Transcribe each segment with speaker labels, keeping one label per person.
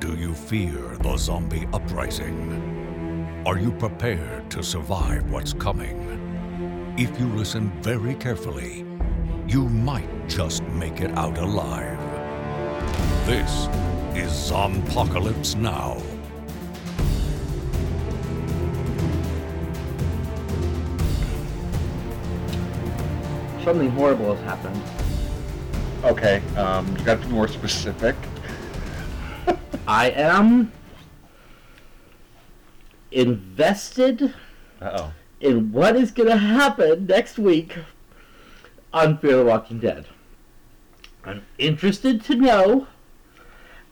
Speaker 1: Do you fear the zombie uprising? Are you prepared to survive what's coming? If you listen very carefully, you might just make it out alive. This is Zombpocalypse Now.
Speaker 2: Something horrible has happened.
Speaker 3: Okay, um, you got to be more specific.
Speaker 2: I am invested
Speaker 3: Uh oh.
Speaker 2: in what is going to happen next week on Fear the Walking Dead. I'm interested to know,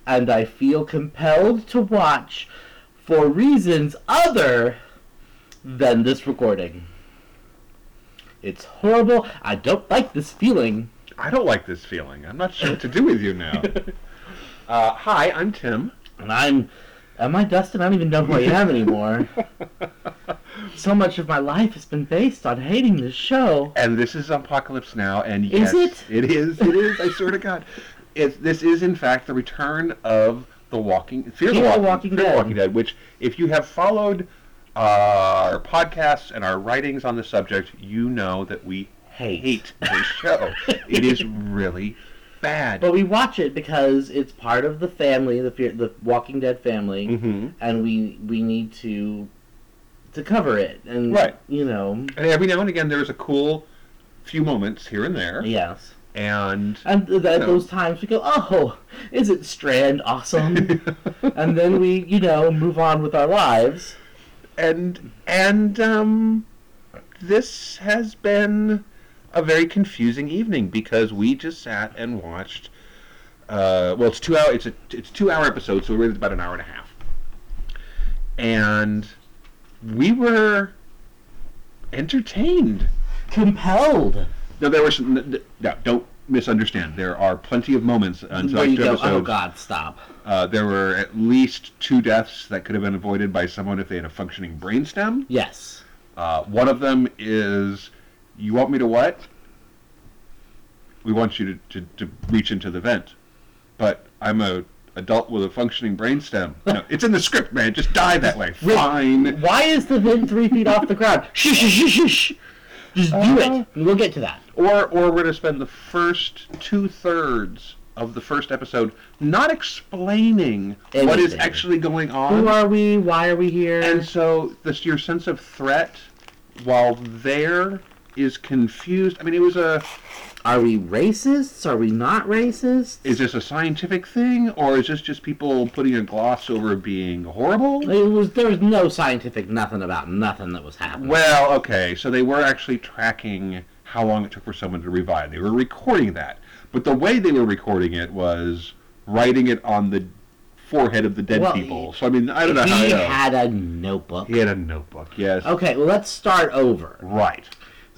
Speaker 2: and I feel compelled to watch for reasons other than this recording. It's horrible. I don't like this feeling.
Speaker 3: I don't like this feeling. I'm not sure what to do with you now. uh, hi, I'm Tim.
Speaker 2: And I'm. Am I Dustin? I don't even know who I am anymore. so much of my life has been based on hating this show.
Speaker 3: And this is Apocalypse Now, and
Speaker 2: Is
Speaker 3: yes,
Speaker 2: it?
Speaker 3: It is. It is. I swear to God, it's this is in fact the return of the Walking Fear,
Speaker 2: Fear the Walking
Speaker 3: Fear the
Speaker 2: Dead.
Speaker 3: Walking Dead. Which, if you have followed uh, our podcasts and our writings on the subject, you know that we
Speaker 2: Hate.
Speaker 3: hate this show. it is really bad.
Speaker 2: But we watch it because it's part of the family, the fear, the Walking Dead family,
Speaker 3: hmm
Speaker 2: and we we need to to cover it. And
Speaker 3: Right.
Speaker 2: you know,
Speaker 3: And every now and again, there's a cool few moments here and there,
Speaker 2: yes.
Speaker 3: and
Speaker 2: And th- at
Speaker 3: No.
Speaker 2: those times we go, oh, is it Strand awesome? and then we, you know, move on with our lives.
Speaker 3: and and um, this has been a very confusing evening because we just sat and watched. Uh, well, it's two hour. It's a it's two hour episode, so we're about an hour and a half, and we were entertained.
Speaker 2: Compelled.
Speaker 3: No, there were some. No, don't misunderstand. There are plenty of moments on
Speaker 2: Where you go,
Speaker 3: episodes.
Speaker 2: oh God, stop.
Speaker 3: Uh, there were at least two deaths that could have been avoided by someone if they had a functioning brainstem.
Speaker 2: Yes.
Speaker 3: Uh, one of them is, you want me to what? We want you to, to, to reach into the vent. But I'm a adult with a functioning brainstem. No, it's in the script, man. Just die that way. Fine.
Speaker 2: Why is the vent three feet off the ground? Shh, shh, shh, shh. Just do
Speaker 3: Uh,
Speaker 2: it. We'll get to that.
Speaker 3: Or, or we're going to spend the first two thirds of the first episode not explaining what is actually going on.
Speaker 2: Who are we? Why are we here?
Speaker 3: And so this your sense of threat, while there, is confused. I mean, it was a.
Speaker 2: Are we racists? Are we not racist?
Speaker 3: Is this a scientific thing, or is this just people putting a gloss over being horrible?
Speaker 2: It was there was no scientific nothing about nothing that was happening.
Speaker 3: Well, okay, so they were actually tracking how long it took for someone to revive. They were recording that, but the way they were recording it was writing it on the forehead of the dead
Speaker 2: Well,
Speaker 3: people. So I mean, I don't know
Speaker 2: he
Speaker 3: how. Know.
Speaker 2: had a notebook.
Speaker 3: He had a notebook. Yes.
Speaker 2: Okay, well let's start over.
Speaker 3: Right.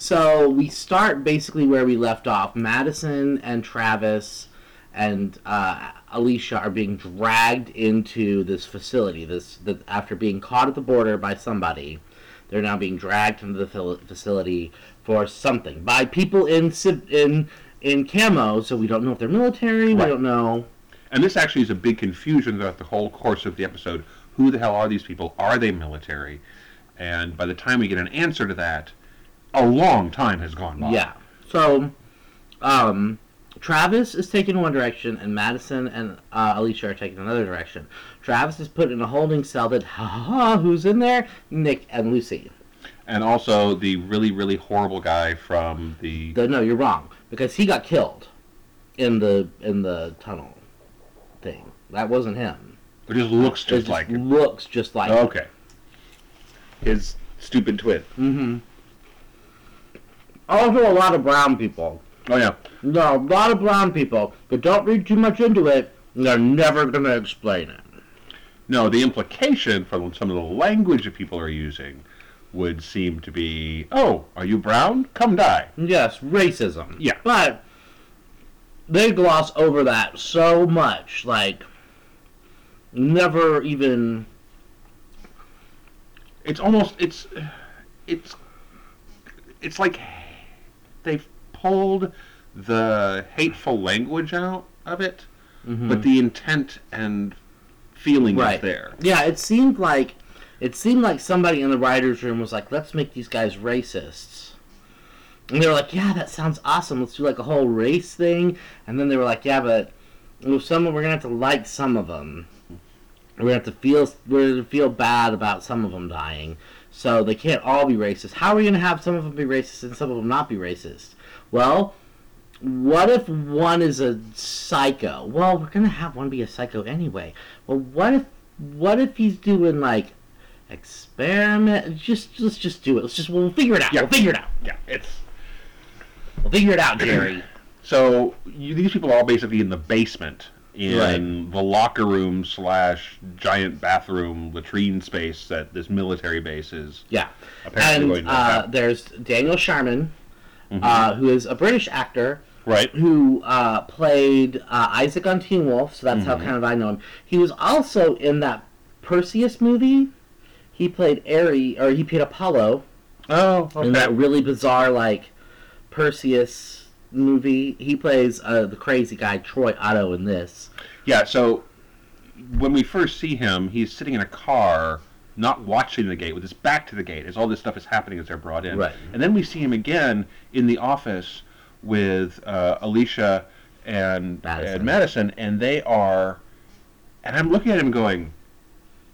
Speaker 2: So we start basically where we left off. Madison and Travis and uh, Alicia are being dragged into this facility. This that after being caught at the border by somebody, they're now being dragged into the facility for something by people in in in camo. So we don't know if they're military. We don't know.
Speaker 3: And this actually is a big confusion throughout the whole course of the episode. Who the hell are these people? Are they military? And by the time we get an answer to that, a long time has gone by.
Speaker 2: Yeah. So, um, Travis is taking one direction, and Madison and uh, Alicia are taking another direction. Travis is put in a holding cell that, ha ha who's in there? Nick and Lucy.
Speaker 3: And also the really, really horrible guy from the.
Speaker 2: The, no, you're wrong because he got killed in the in the tunnel thing. That wasn't him.
Speaker 3: It just looks
Speaker 2: It
Speaker 3: just like him.
Speaker 2: looks just like.
Speaker 3: Okay. His stupid twin.
Speaker 2: Mm-hmm. Also, a lot of brown people.
Speaker 3: Oh yeah.
Speaker 2: No, a lot of brown people, but don't read too much into it. They're never gonna explain it.
Speaker 3: No, the implication from some of the language that people are using would seem to be, oh, are you brown? Come die.
Speaker 2: Yes, racism.
Speaker 3: Yeah.
Speaker 2: But they gloss over that so much, like never even
Speaker 3: It's almost it's it's it's like they've pulled the hateful language out of it,
Speaker 2: Mm-hmm.
Speaker 3: but the intent and feeling
Speaker 2: right
Speaker 3: is there.
Speaker 2: Yeah, it seemed like it seemed like somebody in the writers' room was like, "Let's make these guys racists." And they were like, "Yeah, that sounds awesome. Let's do like a whole race thing." And then they were like, "Yeah, but some, we're gonna have to like some of them. We're gonna have to feel we're gonna feel bad about some of them dying. So they can't all be racist. How are we gonna have some of them be racist and some of them not be racist? Well." What if one is a psycho? Well, we're gonna have one be a psycho anyway. Well, what if what if he's doing like experiment? Just let's just do it. Let's just we'll figure it out.
Speaker 3: Yeah.
Speaker 2: We'll figure it out.
Speaker 3: Yeah, it's
Speaker 2: We'll figure it out, Jerry.
Speaker 3: so you, these people are all basically in the basement in the locker room slash giant bathroom latrine space that this military base is.
Speaker 2: yeah.
Speaker 3: Apparently going
Speaker 2: And
Speaker 3: to
Speaker 2: uh, there's Daniel Sharman,
Speaker 3: Mm-hmm.
Speaker 2: uh, who is a British actor
Speaker 3: Right.
Speaker 2: who uh, played uh, Isaac on Teen Wolf. So that's
Speaker 3: Mm-hmm.
Speaker 2: how kind of I know him. He was also in that Perseus movie. He played Ares, or he played Apollo.
Speaker 3: Oh, okay.
Speaker 2: in that really bizarre like Perseus movie. He plays uh, the crazy guy Troy Otto in this.
Speaker 3: Yeah, so when we first see him, he's sitting in a car, not watching the gate, with his back to the gate, as all this stuff is happening as they're brought in.
Speaker 2: Right.
Speaker 3: And then we see him again in the office with uh, Alicia and
Speaker 2: Madison.
Speaker 3: and Madison, and they are. And I'm looking at him going,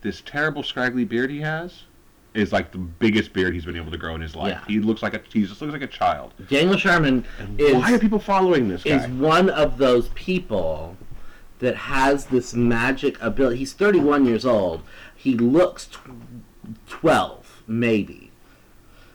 Speaker 3: this terrible scraggly beard he has is like the biggest beard he's been able to grow in his life.
Speaker 2: Yeah.
Speaker 3: He looks like a he just looks like a child.
Speaker 2: Daniel Sharman
Speaker 3: And
Speaker 2: is
Speaker 3: why are people following this guy?
Speaker 2: is one of those people that has this magic ability. He's 31 years old. He looks tw- 12, maybe.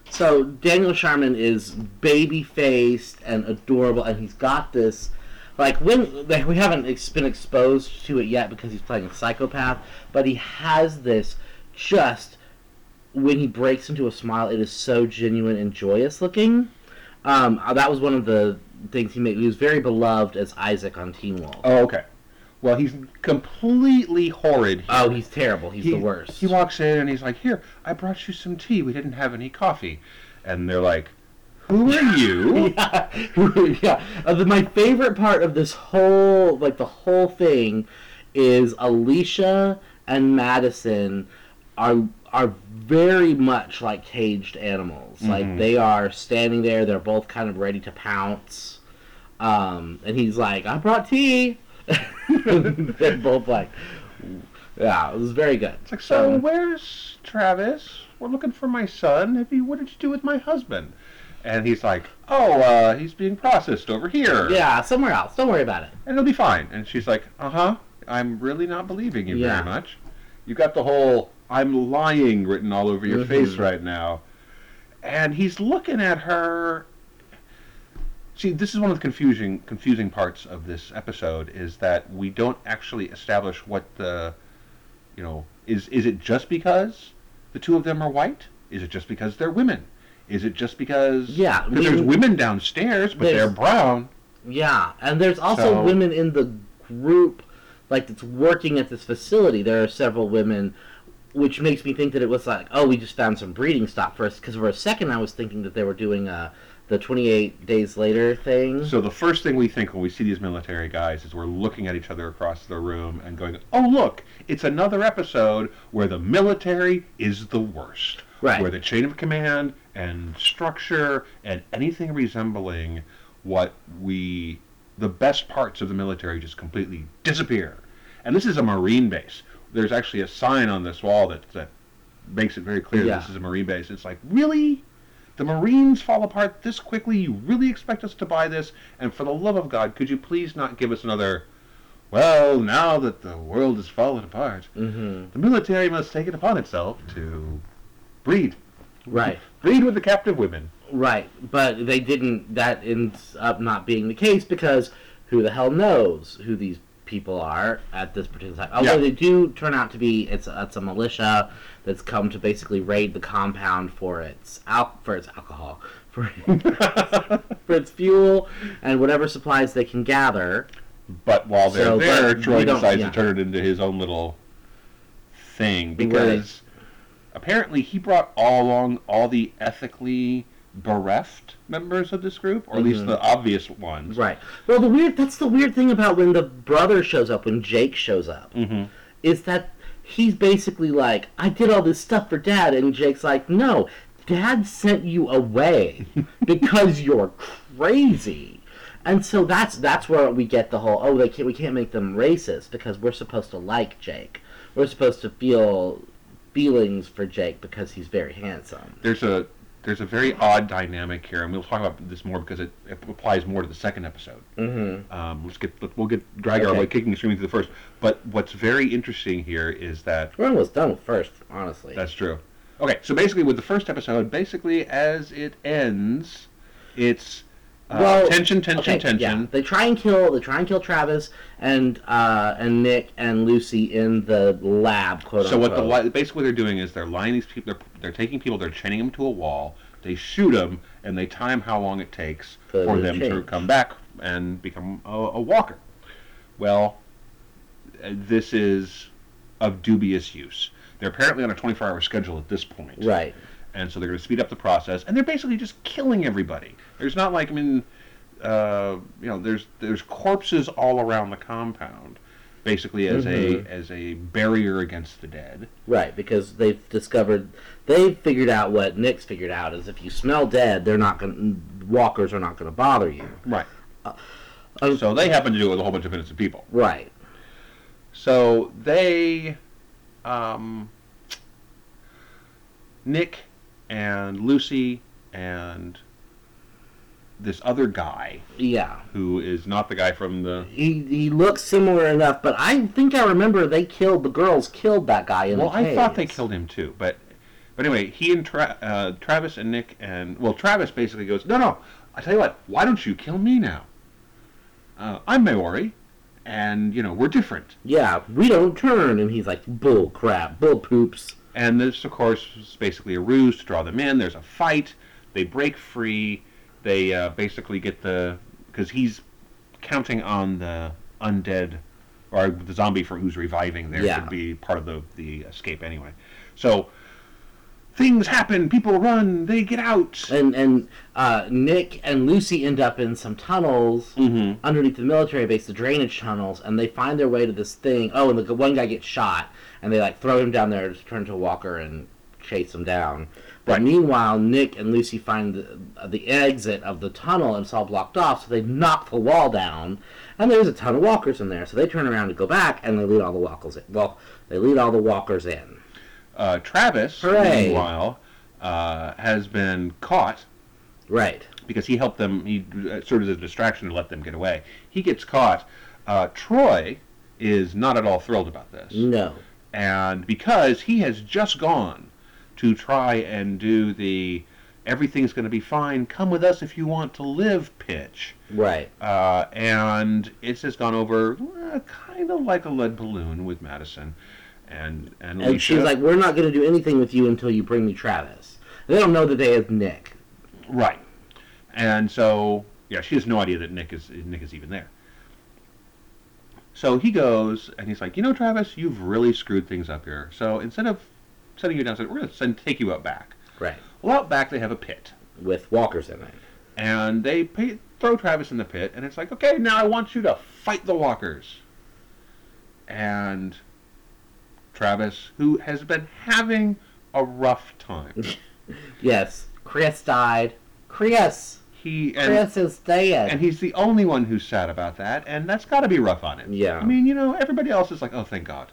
Speaker 2: So Daniel Sharman is baby faced and adorable, and he's got this. Like when like, we haven't ex- been exposed to it yet because he's playing a psychopath, but he has this just when he breaks into a smile, it is so genuine and joyous looking. Um, uh, that was one of the things he made. He was very beloved as Isaac on Teen Wolf.
Speaker 3: Oh, okay. Well, he's completely horrid. here.
Speaker 2: Oh, he's terrible. He's
Speaker 3: he,
Speaker 2: the worst.
Speaker 3: He walks in and he's like, "Here, I brought you some tea. We didn't have any coffee." And they're like, "Who are you?"
Speaker 2: yeah, yeah. Uh, the, my favorite part of this whole, like the whole thing, is Alicia and Madison are are very much like caged animals. Like
Speaker 3: Mhm.
Speaker 2: they are standing there. They're both kind of ready to pounce. Um, and he's like, "I brought tea." they're both like, "Yeah, it was very good."
Speaker 3: It's like, so
Speaker 2: Um,
Speaker 3: where's Travis? We're looking for my son. Have you, what did you do with my husband? And he's like, oh, uh, he's being processed over here.
Speaker 2: yeah, somewhere else. Don't worry about it.
Speaker 3: And it'll be fine. And she's like, uh huh. I'm really not believing you
Speaker 2: Yeah.
Speaker 3: very much. You got the whole "I'm lying" written all over your
Speaker 2: Mhm.
Speaker 3: face right now. And he's looking at her. See, this is one of the confusing confusing parts of this episode is that we don't actually establish what the, you know, is is it just because the two of them are white? Is it just because they're women? Is it just because
Speaker 2: Yeah,
Speaker 3: because there's women downstairs, but they're brown?
Speaker 2: Yeah, and there's also
Speaker 3: So-
Speaker 2: women in the group, like that's working at this facility. There are several women, which makes me think that it was like, oh, we just found some breeding stock for us. Because for a second, I was thinking that they were doing uh, the 28 days later thing.
Speaker 3: So the first thing we think when we see these military guys is we're looking at each other across the room and going, "Oh, look, it's another episode where the military is the worst."
Speaker 2: Right.
Speaker 3: Where the chain of command and structure and anything resembling what we the best parts of the military just completely disappear. And this is a marine base. There's actually a sign on this wall that that makes it very clear
Speaker 2: Yeah.
Speaker 3: this is a marine base. It's like, "Really? The Marines fall apart this quickly? You really expect us to buy this? And for the love of God, could you please not give us another? Well, now that the world has fallen apart,
Speaker 2: hmm
Speaker 3: the military must take it upon itself to breed,
Speaker 2: Right,
Speaker 3: breed with the captive women.
Speaker 2: Right. But they didn't. That ends up not being the case because who the hell knows who these people are at this particular time? Although
Speaker 3: Yeah.
Speaker 2: they do turn out to be, it's it's a militia that's come to basically raid the compound for its al- for its alcohol, for for its fuel and whatever supplies they can gather.
Speaker 3: But while they're
Speaker 2: So,
Speaker 3: there, Troy decides
Speaker 2: yeah.
Speaker 3: to turn it into his own little thing because apparently he brought all along all the ethically bereft members of this group, or at least
Speaker 2: Mhm.
Speaker 3: the obvious ones.
Speaker 2: Right. Well, the weird that's the weird thing about when the brother shows up, when Jake shows up,
Speaker 3: Mm-hmm.
Speaker 2: is that he's basically like, I did all this stuff for Dad, and Jake's like, no, Dad sent you away because you're crazy. And so that's that's where we get the whole oh they can't we can't make them racist because we're supposed to like Jake. We're supposed to feel feelings for Jake because he's very handsome.
Speaker 3: There's a there's a very odd dynamic here, and we'll talk about this more because it, it applies more to the second episode.
Speaker 2: Mm-hmm.
Speaker 3: Um, let's get we'll get drag our way kicking and screaming through the first. But what's very interesting here is that
Speaker 2: We're almost done with first, honestly.
Speaker 3: That's true. Okay, so basically, with the first episode, basically as it ends, it's uh,
Speaker 2: Well,
Speaker 3: tension, tension,
Speaker 2: okay,
Speaker 3: tension.
Speaker 2: Yeah, they try and kill. They try and kill Travis and uh, and Nick and Lucy in the lab. Quote
Speaker 3: So what the basically what they're doing is they're lining these people. They're, they're taking people. They're chaining them to a wall. They shoot them, and they time how long it takes
Speaker 2: For
Speaker 3: for
Speaker 2: the
Speaker 3: them to come back and become a, a walker. Well, this is of dubious use. They're apparently on a 24-hour schedule at this point.
Speaker 2: right?
Speaker 3: And so they're going to speed up the process, and they're basically just killing everybody. There's not like I mean, uh, you know, there's there's corpses all around the compound, basically as
Speaker 2: Mhm.
Speaker 3: a as a barrier against the dead.
Speaker 2: Right, because they've discovered they've figured out what Nick's figured out is if you smell dead, they're not going walkers are not going to bother you.
Speaker 3: Right.
Speaker 2: um,
Speaker 3: so they happen to do it with a whole bunch of innocent people.
Speaker 2: Right.
Speaker 3: So they, um, Nick and Lucy and this other guy
Speaker 2: Yeah.
Speaker 3: who is not the guy from the
Speaker 2: He he looks similar enough, but I think I remember they killed the girls killed that guy in
Speaker 3: Well,
Speaker 2: the Well,
Speaker 3: I thought they killed him too, but but anyway, he and Tra- uh, Travis and Nick and well, Travis basically goes, no, no. I tell you what, why don't you kill me now? Uh, I'm Maori, and you know we're different.
Speaker 2: Yeah, we don't turn, and he's like, bull crap, bull poops.
Speaker 3: And this, of course, is basically a ruse to draw them in. There's a fight. They break free. They uh, basically get the because he's counting on the undead or the zombie for who's reviving there
Speaker 2: Yeah.
Speaker 3: to be part of the the escape anyway. So things happen. People run. They get out.
Speaker 2: And and uh, Nick and Lucy end up in some tunnels
Speaker 3: Mm-hmm.
Speaker 2: underneath the military base, the drainage tunnels, and they find their way to this thing. Oh, and the one guy gets shot, and they like throw him down there to turn to a walker and chase him down. But
Speaker 3: Right.
Speaker 2: meanwhile, Nick and Lucy find the, the exit of the tunnel, and it's all blocked off. So they knock the wall down, and there's a ton of walkers in there. So they turn around to go back, and they lead all the walkers in. Well, they lead all the walkers in.
Speaker 3: Uh, Travis,
Speaker 2: Hooray.
Speaker 3: meanwhile, uh, has been caught
Speaker 2: Right.
Speaker 3: because he helped them. He uh, served as a distraction to let them get away. He gets caught. Uh, Troy is not at all thrilled about this,
Speaker 2: No.
Speaker 3: And because he has just gone to try and do the "everything's going to be fine, come with us if you want to live" pitch,
Speaker 2: Right.
Speaker 3: uh, and it's just gone over uh, kind of like a lead balloon with Madison and and,
Speaker 2: And she's like, "We're not going to do anything with you until you bring me Travis." They don't know that they have Nick.
Speaker 3: Right. And so, yeah, she has no idea that Nick is Nick is even there. So he goes and he's like, you know, Travis, you've really screwed things up here. So instead of sending you down, we're going to send take you out back.
Speaker 2: Right.
Speaker 3: Well, out back they have a pit,
Speaker 2: With walkers in it.
Speaker 3: and they pay, throw Travis in the pit, and it's like, okay, now I want you to fight the walkers. And Travis, who has been having a rough time,
Speaker 2: Yes. Chris died. Chris.
Speaker 3: He and
Speaker 2: Chris is dead.
Speaker 3: And he's the only one who's sad about that, and that's got to be rough on him.
Speaker 2: Yeah.
Speaker 3: I mean, you know, everybody else is like, oh, thank God.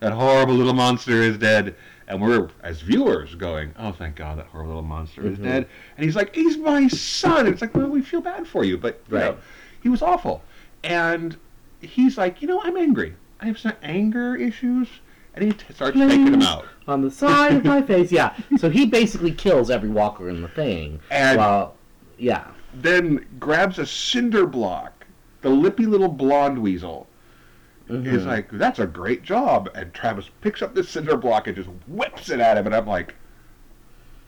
Speaker 3: That horrible little monster is dead. And we're, as viewers, going, oh, thank God, that horrible little monster is
Speaker 2: Mhm.
Speaker 3: dead. And he's like, he's my son. And it's like, well, we feel bad for you, but, you know, he was awful. And he's like, you know, I'm angry. I have some anger issues. And he t- starts taking them out.
Speaker 2: on the side of my face. Yeah. So he basically kills every walker in the thing.
Speaker 3: And-
Speaker 2: well, yeah.
Speaker 3: Then grabs a cinder block, the lippy little blonde weasel,
Speaker 2: Mhm.
Speaker 3: He's like, "That's a great job," and Travis picks up this cinder block and just whips it at him, and I'm like,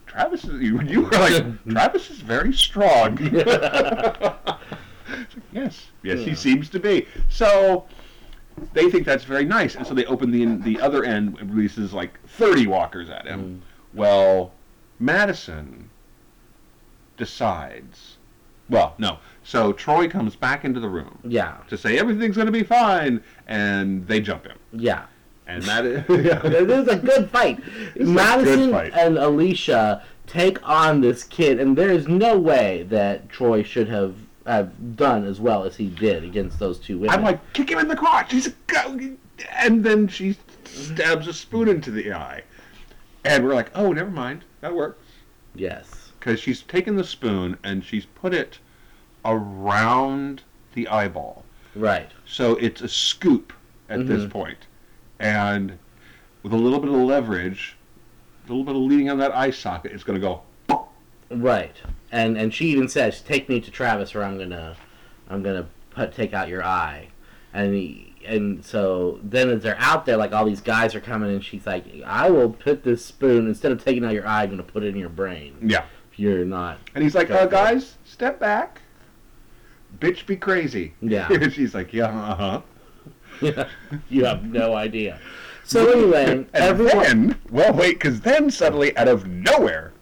Speaker 3: "Travis, is, you, you were like, Travis is very strong." Yes, yes, he seems to be. So they think that's very nice, and so they open the the other end and releases like 30 walkers at him. Well, Madison decides. Well, no. So Troy comes back into the room
Speaker 2: Yeah.
Speaker 3: to say everything's going to be fine, and they jump him.
Speaker 2: Yeah.
Speaker 3: And that is yeah.
Speaker 2: It is a good fight.
Speaker 3: a
Speaker 2: Madison
Speaker 3: good fight.
Speaker 2: and Alicia take on this kid, and there is no way that Troy should have have done as well as he did against those two women.
Speaker 3: I'm like, kick him in the crotch. He's a go. And then she stabs a spoon into the eye. And we're like, oh, never mind. That works.
Speaker 2: yes,
Speaker 3: Because she's taken the spoon and she's put it around the eyeball.
Speaker 2: right,
Speaker 3: So it's a scoop at this
Speaker 2: Mhm.
Speaker 3: point. And with a little bit of leverage, a little bit of leaning on that eye socket, it's going to go.
Speaker 2: right. And and she even says, "Take me to Travis, or I'm gonna, I'm gonna put take out your eye." And he, and so then as they're out there, like all these guys are coming, and she's like, "I will put this spoon instead of taking out your eye, I'm gonna put it in your brain.
Speaker 3: Yeah.
Speaker 2: You're not."
Speaker 3: And he's like, uh, guys, step back. Bitch be crazy.
Speaker 2: Yeah.
Speaker 3: And she's like, yeah, uh huh. Yeah.
Speaker 2: you have no idea. So anyway,
Speaker 3: And
Speaker 2: everyone.
Speaker 3: then, well, wait, because then suddenly, out of nowhere,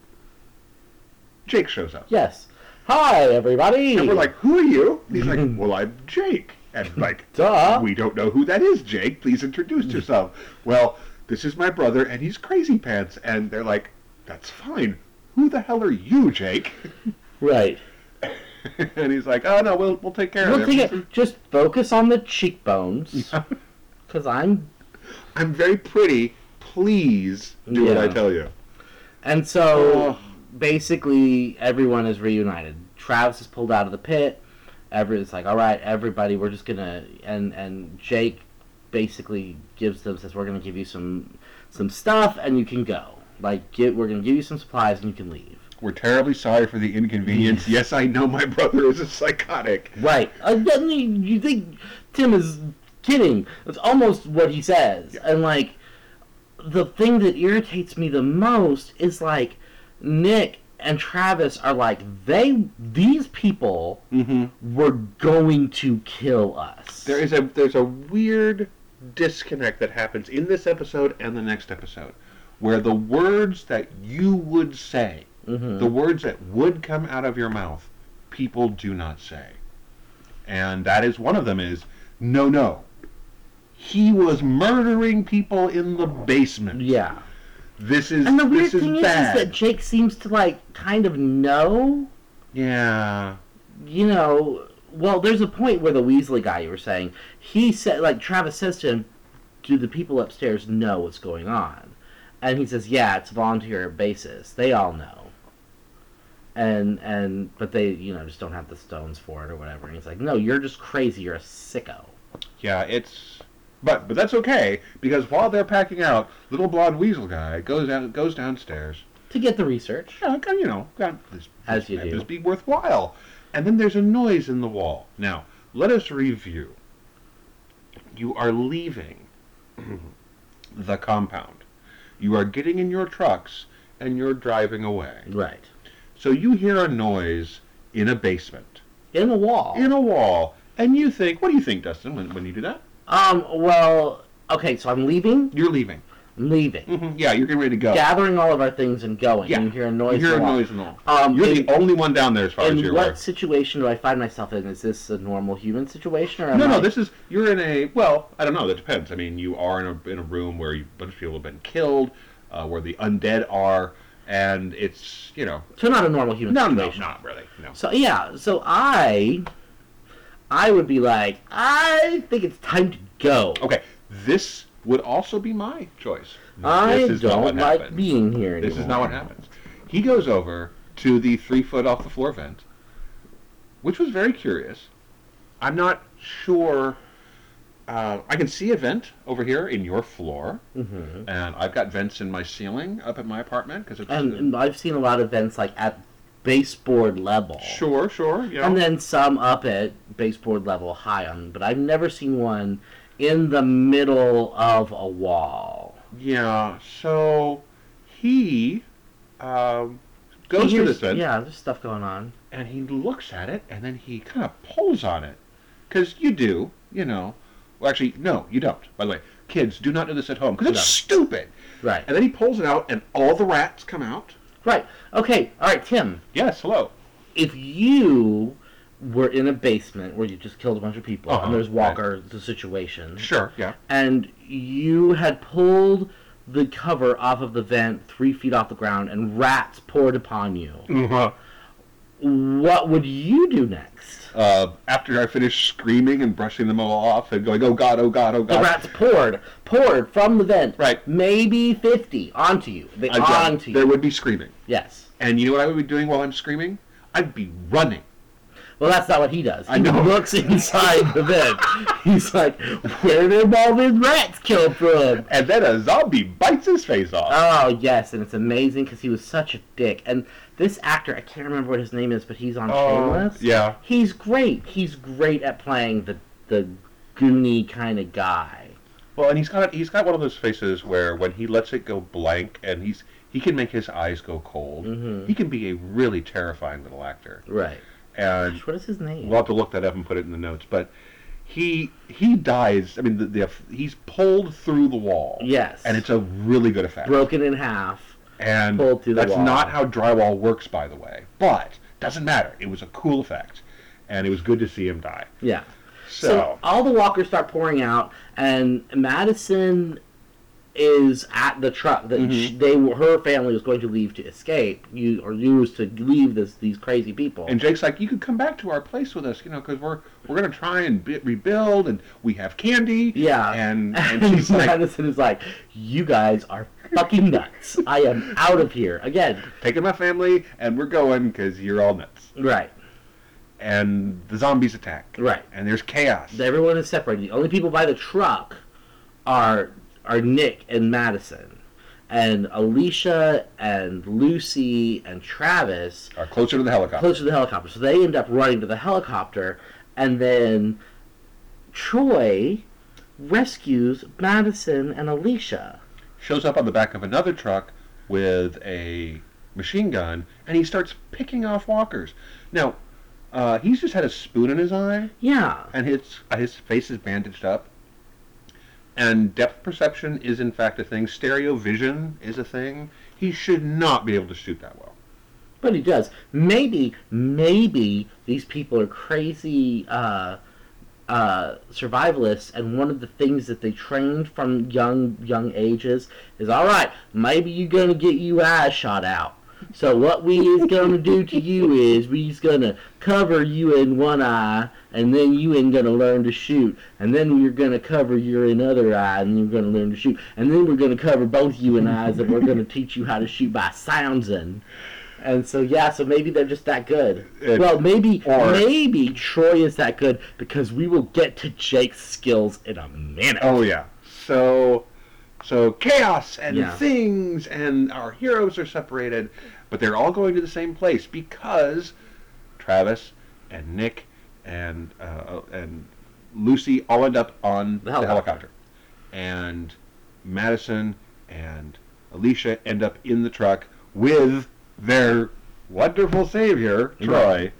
Speaker 3: Jake shows up.
Speaker 2: Yes. Hi, everybody.
Speaker 3: And we're like, who are you? And he's like, well, I'm Jake. And like,
Speaker 2: Duh.
Speaker 3: we don't know who that is, Jake. Please introduce yourself. well, this is my brother, and he's Crazy Pants. And they're like, that's fine. Who the hell are you, Jake?
Speaker 2: right.
Speaker 3: and he's like, oh, no, we'll, we'll take care
Speaker 2: We'll
Speaker 3: of
Speaker 2: take
Speaker 3: it.
Speaker 2: Just focus on the cheekbones, because I'm.
Speaker 3: I'm very pretty. Please do what I
Speaker 2: Yeah.
Speaker 3: tell you.
Speaker 2: And so basically, everyone is reunited. Travis is pulled out of the pit. Every it's like, all right, everybody, we're just gonna and and Jake basically gives them says we're gonna give you some some stuff and you can go. Like, get we're gonna give you some supplies and you can leave.
Speaker 3: We're terribly sorry for the inconvenience. yes, I know my brother is a psychotic.
Speaker 2: Right. Uh, you think Tim is kidding. That's almost what he says.
Speaker 3: Yeah.
Speaker 2: And, like, the thing that irritates me the most is, like, Nick and Travis are like, they, these people
Speaker 3: Mm-hmm.
Speaker 2: were going to kill us.
Speaker 3: There is a there's a weird disconnect that happens in this episode and the next episode, where the words that you would say,
Speaker 2: Mhm.
Speaker 3: the words that would come out of your mouth, people do not say, and that is one of them is no no. He was murdering people in the basement.
Speaker 2: Yeah.
Speaker 3: This is
Speaker 2: And the weird
Speaker 3: this
Speaker 2: thing is, is that Jake seems to, like, kind of know
Speaker 3: yeah.
Speaker 2: you know, well, there's a point where the Weasley guy you were saying, he said, like, Travis says to him, do the people upstairs know what's going on? And he says, yeah, it's volunteer basis. They all know. And, and, but they, you know, just don't have the stones for it or whatever. And he's like, no, you're just crazy. You're a sicko.
Speaker 3: Yeah, it's but but that's okay because while they're packing out, little blonde weasel guy goes out goes downstairs.
Speaker 2: To get the research.
Speaker 3: Yeah, you know, this
Speaker 2: As you do.
Speaker 3: This be worthwhile, and then there's a noise in the wall. Now let us review. You are leaving the compound. You are getting in your trucks and you're driving away.
Speaker 2: Right.
Speaker 3: So you hear a noise in a basement,
Speaker 2: In a wall.
Speaker 3: in a wall, and you think, what do you think, Dustin, when, when you do that?
Speaker 2: um, well, okay, so I'm leaving.
Speaker 3: You're leaving.
Speaker 2: Leaving.
Speaker 3: hmm Yeah, you're getting ready to go.
Speaker 2: Gathering all of our things and going.
Speaker 3: Yeah.
Speaker 2: And you hear a noise.
Speaker 3: You hear a noise the wall.
Speaker 2: Um,
Speaker 3: You're
Speaker 2: in-
Speaker 3: the only one down there, as far as
Speaker 2: In
Speaker 3: you're
Speaker 2: what
Speaker 3: aware.
Speaker 2: situation do I find myself in? Is this a normal human situation, or
Speaker 3: No,
Speaker 2: I...
Speaker 3: no. This is you're in a well. I don't know. That depends. I mean, you are in a in a room where a bunch of people have been killed, uh, where the undead are, and it's you know.
Speaker 2: so not a normal human
Speaker 3: No, no, not really. No.
Speaker 2: So yeah, so I, I would be like, I think it's time to go.
Speaker 3: Okay, this would also be my choice.
Speaker 2: I
Speaker 3: this is not what
Speaker 2: don't like
Speaker 3: happens.
Speaker 2: being here anymore.
Speaker 3: This is not what happens. He goes over to the three foot off the floor vent, which was very curious. I'm not sure. Uh, I can see a vent over here in your floor,
Speaker 2: hmm
Speaker 3: and I've got vents in my ceiling up at my apartment because it's
Speaker 2: And, and I've seen a lot of vents like at baseboard level.
Speaker 3: sure, sure, you know.
Speaker 2: And then some up at baseboard level high on, but I've never seen one in the middle of a wall.
Speaker 3: yeah, so he um, goes
Speaker 2: He
Speaker 3: to this vent.
Speaker 2: Yeah, there's stuff going on.
Speaker 3: and he looks at it and then he kind of pulls on it because you do you know well actually no you don't by the way kids do not do this at home because it's
Speaker 2: No.
Speaker 3: stupid
Speaker 2: Right.
Speaker 3: and then he pulls it out and all the rats come out
Speaker 2: Right. Okay. All right, Tim.
Speaker 3: yes hello
Speaker 2: If you were in a basement where you just killed a bunch of people,
Speaker 3: Uh-huh,
Speaker 2: and there's
Speaker 3: right.
Speaker 2: Walker, the situation.
Speaker 3: Sure, yeah.
Speaker 2: and you had pulled the cover off of the vent three feet off the ground, and rats poured upon you.
Speaker 3: Uh-huh.
Speaker 2: What would you do next?
Speaker 3: Uh, after I finished screaming and brushing them all off and going, oh god, oh god, oh god.
Speaker 2: The rats poured, poured from the vent,
Speaker 3: Right.
Speaker 2: Maybe fifty onto you. They onto you.
Speaker 3: There would be screaming.
Speaker 2: Yes.
Speaker 3: And you know what I would be doing while I'm screaming? I'd be running.
Speaker 2: Well, that's not what he does. He
Speaker 3: I know.
Speaker 2: looks inside the bed. He's like, "Where did all these rats come from?"
Speaker 3: And then a zombie bites his face off.
Speaker 2: Oh yes, and it's amazing because he was such a dick. And this actor, I can't remember what his name is, but he's on Shameless.
Speaker 3: Oh, yeah.
Speaker 2: He's great. He's great at playing the the goony kind of guy.
Speaker 3: Well, and he's got he's got one of those faces where when he lets it go blank and he's he can make his eyes go cold.
Speaker 2: Mhm.
Speaker 3: He can be a really terrifying little actor.
Speaker 2: Right.
Speaker 3: And
Speaker 2: Gosh, what is his name?
Speaker 3: we'll have to look that up and put it in the notes. But he he dies. I mean, the, the he's pulled through the wall.
Speaker 2: yes.
Speaker 3: And it's a really good effect.
Speaker 2: broken in half.
Speaker 3: and
Speaker 2: pulled through the
Speaker 3: that's
Speaker 2: wall.
Speaker 3: not how drywall works, by the way. But doesn't matter. It was a cool effect, and it was good to see him die.
Speaker 2: Yeah.
Speaker 3: So,
Speaker 2: So all the walkers start pouring out, and Madison is at the truck that
Speaker 3: Mhm.
Speaker 2: sh they were her family was going to leave to escape, you or use to leave this these crazy people.
Speaker 3: and Jake's like, "You could come back to our place with us, you know, because we're we're gonna try and be, rebuild, and we have candy."
Speaker 2: yeah,
Speaker 3: and
Speaker 2: and,
Speaker 3: and she's like,
Speaker 2: Madison is like, "You guys are fucking nuts. I am out of here again."
Speaker 3: "Taking my family, and we're going because you're all nuts."
Speaker 2: Right,
Speaker 3: And the zombies attack,
Speaker 2: right.
Speaker 3: and there's chaos.
Speaker 2: Everyone is separated. The only people by the truck are are Nick and Madison. And Alicia and Lucy and Travis
Speaker 3: Are closer to the helicopter.
Speaker 2: Closer to the helicopter. So they end up running to the helicopter, and then Troy rescues Madison and Alicia.
Speaker 3: Shows up on the back of another truck with a machine gun, and he starts picking off walkers. Now, uh, he's just had a spoon in his eye,
Speaker 2: Yeah,
Speaker 3: and his uh, his face is bandaged up. And depth perception is in fact a thing. Stereo vision is a thing. He should not be able to shoot that well.
Speaker 2: but he does. Maybe, maybe these people are crazy uh, uh, survivalists, and one of the things that they trained from young young ages is all right. Maybe you're gonna get you eyes shot out. So what we is gonna do to you is we's gonna cover you in one eye, and then you ain't gonna learn to shoot, and then we're gonna cover your another eye, and you're gonna learn to shoot, and then we're gonna cover both you and eyes, and we're gonna teach you how to shoot by sounds and. And so yeah, so maybe they're just that good.
Speaker 3: It-
Speaker 2: well, maybe
Speaker 3: or-
Speaker 2: maybe Troy is that good because we will get to Jake's skills in a minute.
Speaker 3: Oh yeah. So, so chaos and
Speaker 2: Yeah.
Speaker 3: things, and our heroes are separated, but they're all going to the same place because Travis and Nick and uh, and Lucy all end up on
Speaker 2: The
Speaker 3: the helicopter.
Speaker 2: helicopter.
Speaker 3: and Madison and Alicia end up in the truck with their wonderful savior Troy,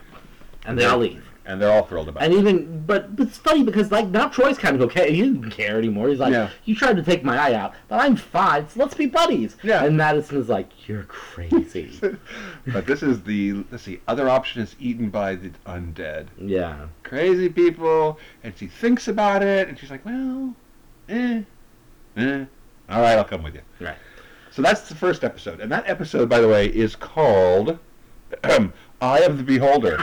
Speaker 2: and they all leave.
Speaker 3: And they're all thrilled about
Speaker 2: And
Speaker 3: it.
Speaker 2: even, but, but it's funny because like now Troy's kind of okay. He doesn't care anymore. He's like,
Speaker 3: Yeah.
Speaker 2: you tried to take my eye out, but I'm fine. So let's be buddies.
Speaker 3: Yeah.
Speaker 2: And Madison is like, you're crazy.
Speaker 3: but this is the let's see other option is eaten by the undead.
Speaker 2: yeah.
Speaker 3: crazy people, and she thinks about it, and she's like, well, eh, eh, all right, I'll come with you.
Speaker 2: Right.
Speaker 3: So that's the first episode, and that episode, by the way, is called "Eye of the Beholder."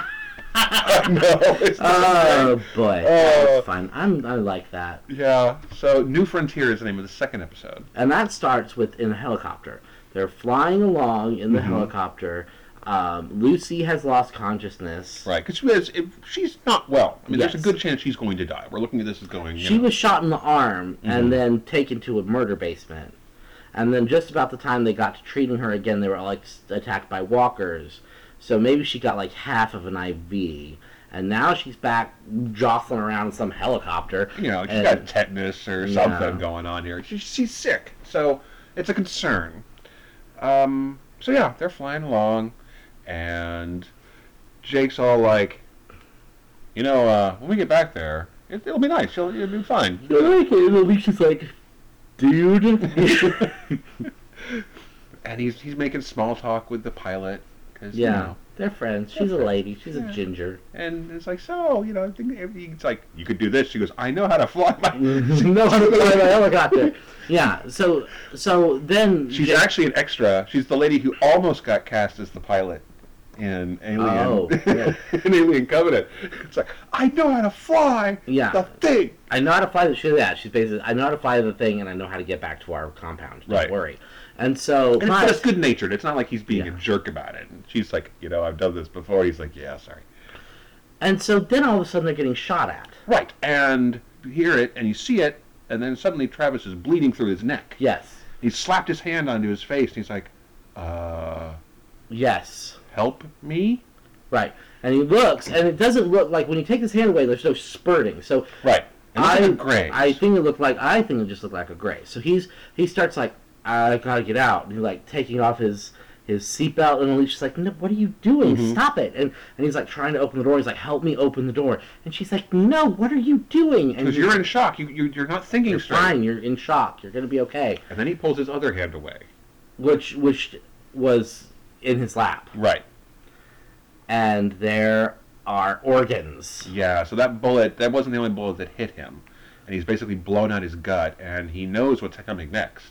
Speaker 3: It's
Speaker 2: Oh boy,
Speaker 3: Uh,
Speaker 2: that's fun. I'm, I like that.
Speaker 3: yeah. So, New Frontier is the name of the second episode.
Speaker 2: And that starts with in a helicopter. They're flying along in the
Speaker 3: Mhm.
Speaker 2: helicopter. Um, Lucy has lost consciousness.
Speaker 3: Right, because she she's not well. I mean, there's a good chance she's going to die. We're looking at this as going.
Speaker 2: She
Speaker 3: know,
Speaker 2: was shot in the arm
Speaker 3: Mhm.
Speaker 2: and then taken to a murder basement. And then just about the time they got to treating her again, they were like attacked by walkers. So maybe she got like half of an IV. And now she's back jostling around in some helicopter.
Speaker 3: you know, she's
Speaker 2: and-
Speaker 3: got tetanus or
Speaker 2: Yeah.
Speaker 3: something going on here. She, she's sick, so it's a concern. Um, so yeah, they're flying along, and Jake's all like, you know, uh, when we get back there, it, it'll be nice. It'll, it'll be fine.
Speaker 2: I like it. And Alicia's like, dude.
Speaker 3: and he's he's making small talk with the pilot because
Speaker 2: Yeah.
Speaker 3: you know
Speaker 2: They're friends. She's a lady. She's
Speaker 3: Yeah.
Speaker 2: a ginger.
Speaker 3: And it's like, so, you know, I think it's like, you could do this. She goes, I know how to fly my.
Speaker 2: no how to fly my helicopter. Yeah. So so then
Speaker 3: She's actually an extra. She's the lady who almost got cast as the pilot in Alien,
Speaker 2: Oh, yeah.
Speaker 3: in Alien Covenant. It's like, I know how to fly
Speaker 2: Yeah.
Speaker 3: the thing.
Speaker 2: I know how to fly the she, yeah, she's basically I know how to fly the thing and I know how to get back to our compound. Don't
Speaker 3: Right.
Speaker 2: worry. And so
Speaker 3: And it's, but it's good natured. It's not like he's being
Speaker 2: Yeah.
Speaker 3: a jerk about it. She's like, you know, I've done this before. He's like, yeah, sorry.
Speaker 2: and so then all of a sudden they're getting shot at.
Speaker 3: Right. And you hear it and you see it, and then suddenly Travis is bleeding through his neck.
Speaker 2: Yes.
Speaker 3: He slapped his hand onto his face and he's like, uh,
Speaker 2: Yes.
Speaker 3: help me?
Speaker 2: Right. And he looks and it doesn't look like when you take his hand away there's no spurting. So
Speaker 3: Right.
Speaker 2: I
Speaker 3: the.
Speaker 2: I think it looked like I think it just looked like a gray. So he's he starts like I gotta get out. And he's like taking off his his seatbelt and Alicia's like, no, what are you doing?
Speaker 3: Mhm.
Speaker 2: Stop it! And and he's like trying to open the door. He's like, help me open the door. And she's like, no, what are you doing? And
Speaker 3: Because you're in shock. You, you, you're not thinking
Speaker 2: you're
Speaker 3: straight.
Speaker 2: fine. You're in shock. You're gonna be okay.
Speaker 3: And then he pulls his other hand away.
Speaker 2: Which which was in his lap,
Speaker 3: Right.
Speaker 2: and there are organs.
Speaker 3: Yeah, so that bullet, that wasn't the only bullet that hit him. And he's basically blown out his gut, and he knows what's coming next.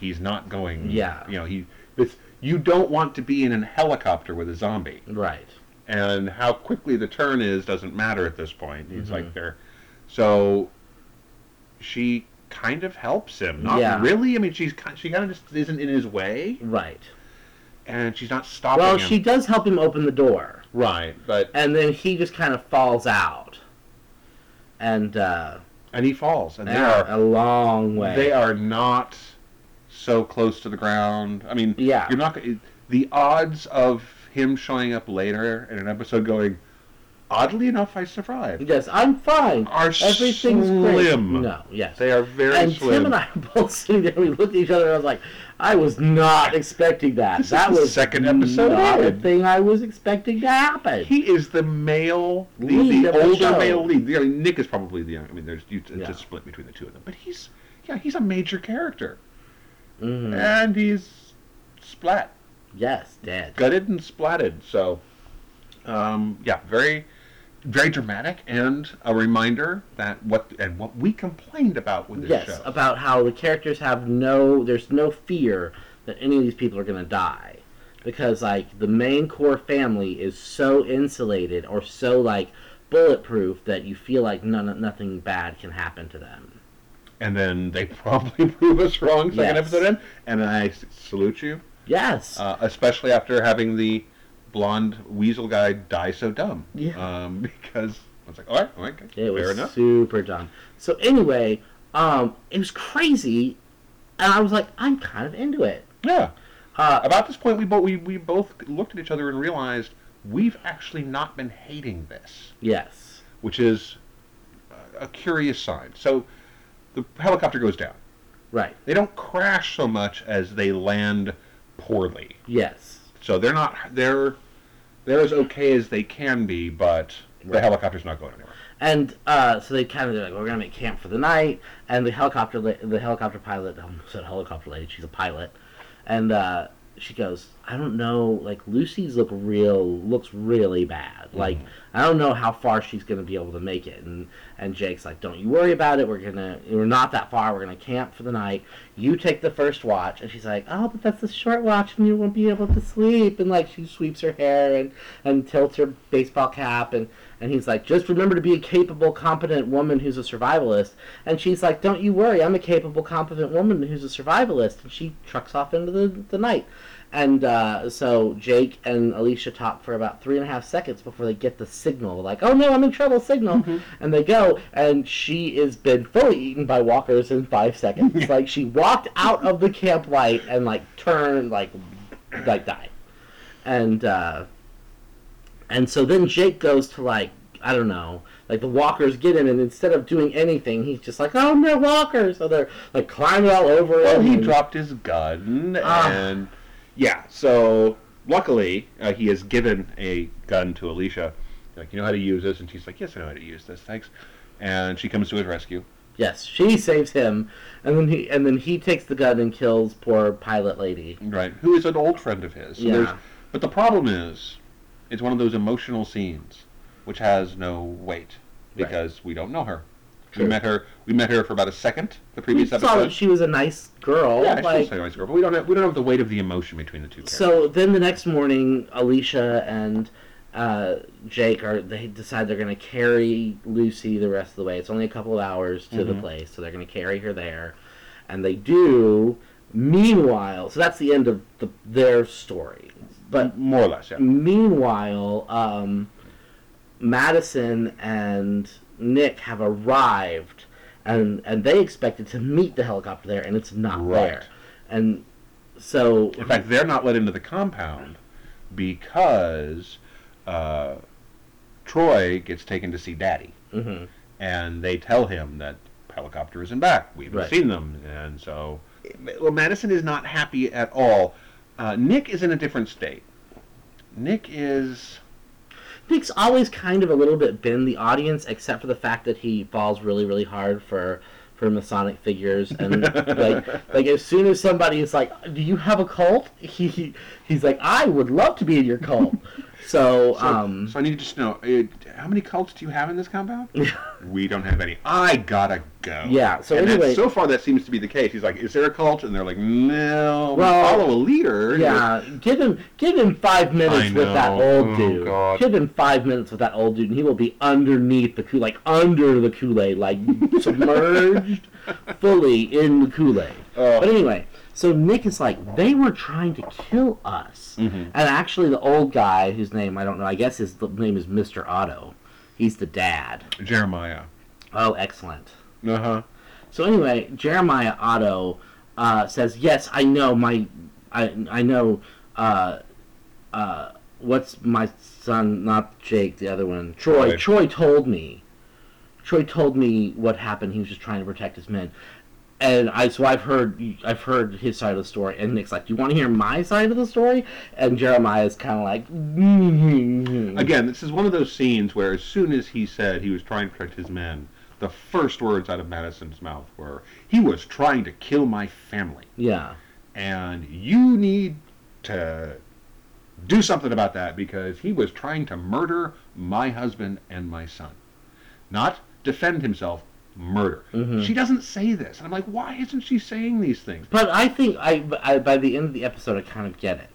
Speaker 3: He's not going.
Speaker 2: Yeah.
Speaker 3: You know, he. It's, you don't want to be in a helicopter with a zombie.
Speaker 2: Right.
Speaker 3: And how quickly the turn is doesn't matter at this point. He's
Speaker 2: Mhm.
Speaker 3: like there. So she kind of helps him. Not
Speaker 2: Yeah.
Speaker 3: really. I mean, she's she kind of just isn't in his way,
Speaker 2: Right.
Speaker 3: and she's not stopping
Speaker 2: Well,
Speaker 3: him.
Speaker 2: she does help him open the door.
Speaker 3: right, but
Speaker 2: and then he just kind of falls out, and uh,
Speaker 3: and he falls, and they are
Speaker 2: a long way.
Speaker 3: They are not so close to the ground. I mean,
Speaker 2: Yeah.
Speaker 3: you're not the odds of him showing up later in an episode going, oddly enough, I survived.
Speaker 2: Yes, I'm fine.
Speaker 3: Are
Speaker 2: Everything's
Speaker 3: slim.
Speaker 2: great. No, yes.
Speaker 3: They are very
Speaker 2: and
Speaker 3: slim.
Speaker 2: Tim and I were both sitting there. We looked at each other. and I was like, I was not expecting that.
Speaker 3: This is
Speaker 2: that
Speaker 3: the
Speaker 2: was
Speaker 3: second episode
Speaker 2: not a
Speaker 3: in.
Speaker 2: thing I was expecting to happen.
Speaker 3: He is the male,
Speaker 2: Lead
Speaker 3: the
Speaker 2: the
Speaker 3: older
Speaker 2: show.
Speaker 3: male lead. The- I mean, Nick is probably the young. I mean, there's you, it's
Speaker 2: Yeah.
Speaker 3: a split between the two of them, but he's yeah, he's a major character,
Speaker 2: Mhm.
Speaker 3: and he's splat.
Speaker 2: Yes, dead.
Speaker 3: gutted and splatted. So, um, yeah, very, very dramatic, and a reminder that what and what we complained about with this
Speaker 2: Yes,
Speaker 3: show.
Speaker 2: about how the characters have no, there's no fear that any of these people are going to die. Because, like, the main core family is so insulated or so, like, bulletproof that you feel like none, nothing bad can happen to them.
Speaker 3: And then they probably prove us wrong second
Speaker 2: Yes.
Speaker 3: episode in, and I salute you,
Speaker 2: Yes.
Speaker 3: uh, especially after having the blonde weasel guy die so dumb.
Speaker 2: Yeah.
Speaker 3: Um, because I was like, all right, all right, okay,
Speaker 2: it
Speaker 3: fair
Speaker 2: was
Speaker 3: enough.
Speaker 2: super dumb. So, anyway, um, it was crazy. And I was like, I'm kind of into it.
Speaker 3: Yeah.
Speaker 2: Uh,
Speaker 3: About this point, we both we, we both looked at each other and realized we've actually not been hating this.
Speaker 2: yes.
Speaker 3: which is a curious sign. So the helicopter goes down.
Speaker 2: Right.
Speaker 3: They don't crash so much as they land poorly.
Speaker 2: Yes.
Speaker 3: So they're not they're they're as okay as they can be, but the helicopter's not going anywhere.
Speaker 2: And uh, so they kind of they're like, we're gonna make camp for the night. And the helicopter, the helicopter pilot, I said helicopter lady. She's a pilot, and uh, she goes, I don't know, like Lucy's look real, looks really bad. Mm-hmm. Like I don't know how far she's gonna be able to make it. And and Jake's like, don't you worry about it. We're gonna, we're not that far. We're gonna camp for the night. You take the first watch. And she's like, oh, but that's a short watch, and you won't be able to sleep. And like she sweeps her hair and and tilts her baseball cap and. And he's like, just remember to be a capable, competent woman who's a survivalist. And she's like, don't you worry, I'm a capable, competent woman who's a survivalist. And she trucks off into the, the night. And uh, so Jake and Alicia talk for about three and a half seconds before they get the signal. Like, oh no, I'm in trouble, signal. And they go, and she has been fully eaten by walkers in five seconds. like, she walked out of the camp light and, like, turned, like, like died. And, uh, and so then Jake goes to like I don't know, like the walkers get him, and instead of doing anything, he's just like, "Oh, no walkers!" So they're like climbing all over
Speaker 3: Well,
Speaker 2: him.
Speaker 3: he dropped his gun,
Speaker 2: Ah.
Speaker 3: and yeah. So luckily, uh, he has given a gun to Alicia. Like, you know how to use this, and she's like, "Yes, I know how to use this. Thanks." And she comes to his rescue.
Speaker 2: Yes, she saves him, and then he and then he takes the gun and kills poor pilot lady.
Speaker 3: Right, who is an old friend of his. So
Speaker 2: Yeah.
Speaker 3: But the problem is, It's one of those emotional scenes, which has no weight
Speaker 2: Right.
Speaker 3: because we don't know her.
Speaker 2: True.
Speaker 3: We met her. We met her for about a second. The previous
Speaker 2: We
Speaker 3: previous
Speaker 2: saw
Speaker 3: episode.
Speaker 2: that she was a nice girl.
Speaker 3: yeah,
Speaker 2: like,
Speaker 3: she's a nice girl, but we don't have we don't have the weight of the emotion between the two. Characters.
Speaker 2: So then the next morning, Alicia and uh, Jake are they decide they're going to carry Lucy the rest of the way. It's only a couple of hours to the
Speaker 3: Mhm.
Speaker 2: place, so they're going to carry her there, and they do. Meanwhile, so that's the end of the, their story. But
Speaker 3: more or less, yeah.
Speaker 2: meanwhile, um, Madison and Nick have arrived, and and they expected to meet the helicopter there, and it's not
Speaker 3: Right.
Speaker 2: there, and so
Speaker 3: In fact, they're not let into the compound because uh, Troy gets taken to see Daddy,
Speaker 2: hmm
Speaker 3: and they tell him that helicopter isn't back. We haven't
Speaker 2: Right.
Speaker 3: seen them, and so well, Madison is not happy at all. Uh, Nick is in a different state. Nick is
Speaker 2: Nick's always kind of a little bit been the audience, except for the fact that he falls really, really hard for for Masonic figures, and like like as soon as somebody is like, "Do you have a cult?" He he's like, "I would love to be in your cult." So,
Speaker 3: so,
Speaker 2: um,
Speaker 3: so I need to just know uh, how many cults do you have in this compound? we don't have any. I gotta go.
Speaker 2: Yeah, so
Speaker 3: and
Speaker 2: anyway-
Speaker 3: so far that seems to be the case. He's like, "Is there a cult?" And they're like, "No, we
Speaker 2: Well,
Speaker 3: follow a leader."
Speaker 2: yeah, give him give him five minutes with that old
Speaker 3: Oh,
Speaker 2: dude.
Speaker 3: God.
Speaker 2: Give him five minutes with that old dude, and he will be underneath the Kool, like under the Kool Aid, like submerged fully in the Kool Aid.
Speaker 3: Oh.
Speaker 2: But anyway, so Nick is like, they were trying to kill us.
Speaker 3: Mhm.
Speaker 2: And actually, the old guy, whose name I don't know, I guess his name is Mr. Otto. He's the dad.
Speaker 3: Jeremiah.
Speaker 2: Oh, excellent.
Speaker 3: Uh huh.
Speaker 2: So anyway, Jeremiah Otto uh, says, "Yes, I know my, I I know, uh, uh, what's my son? Not Jake, the other one. Troy.
Speaker 3: Troy.
Speaker 2: Troy told me. Troy told me what happened. He was just trying to protect his men." And I so I've heard I've heard his side of the story, and Nick's like, "Do you want to hear my side of the story?" And Jeremiah's kind of like, "Mm-hmm."
Speaker 3: Again, this is one of those scenes where, as soon as he said he was trying to protect his men, the first words out of Madison's mouth were, "He was trying to kill my family,
Speaker 2: "Yeah,
Speaker 3: and you need to do something about that because he was trying to murder my husband and my son, not defend himself." Murder.
Speaker 2: Mhm.
Speaker 3: She doesn't say this, and I'm like, why isn't she saying these things?
Speaker 2: But I think I, I by the end of the episode I kind of get it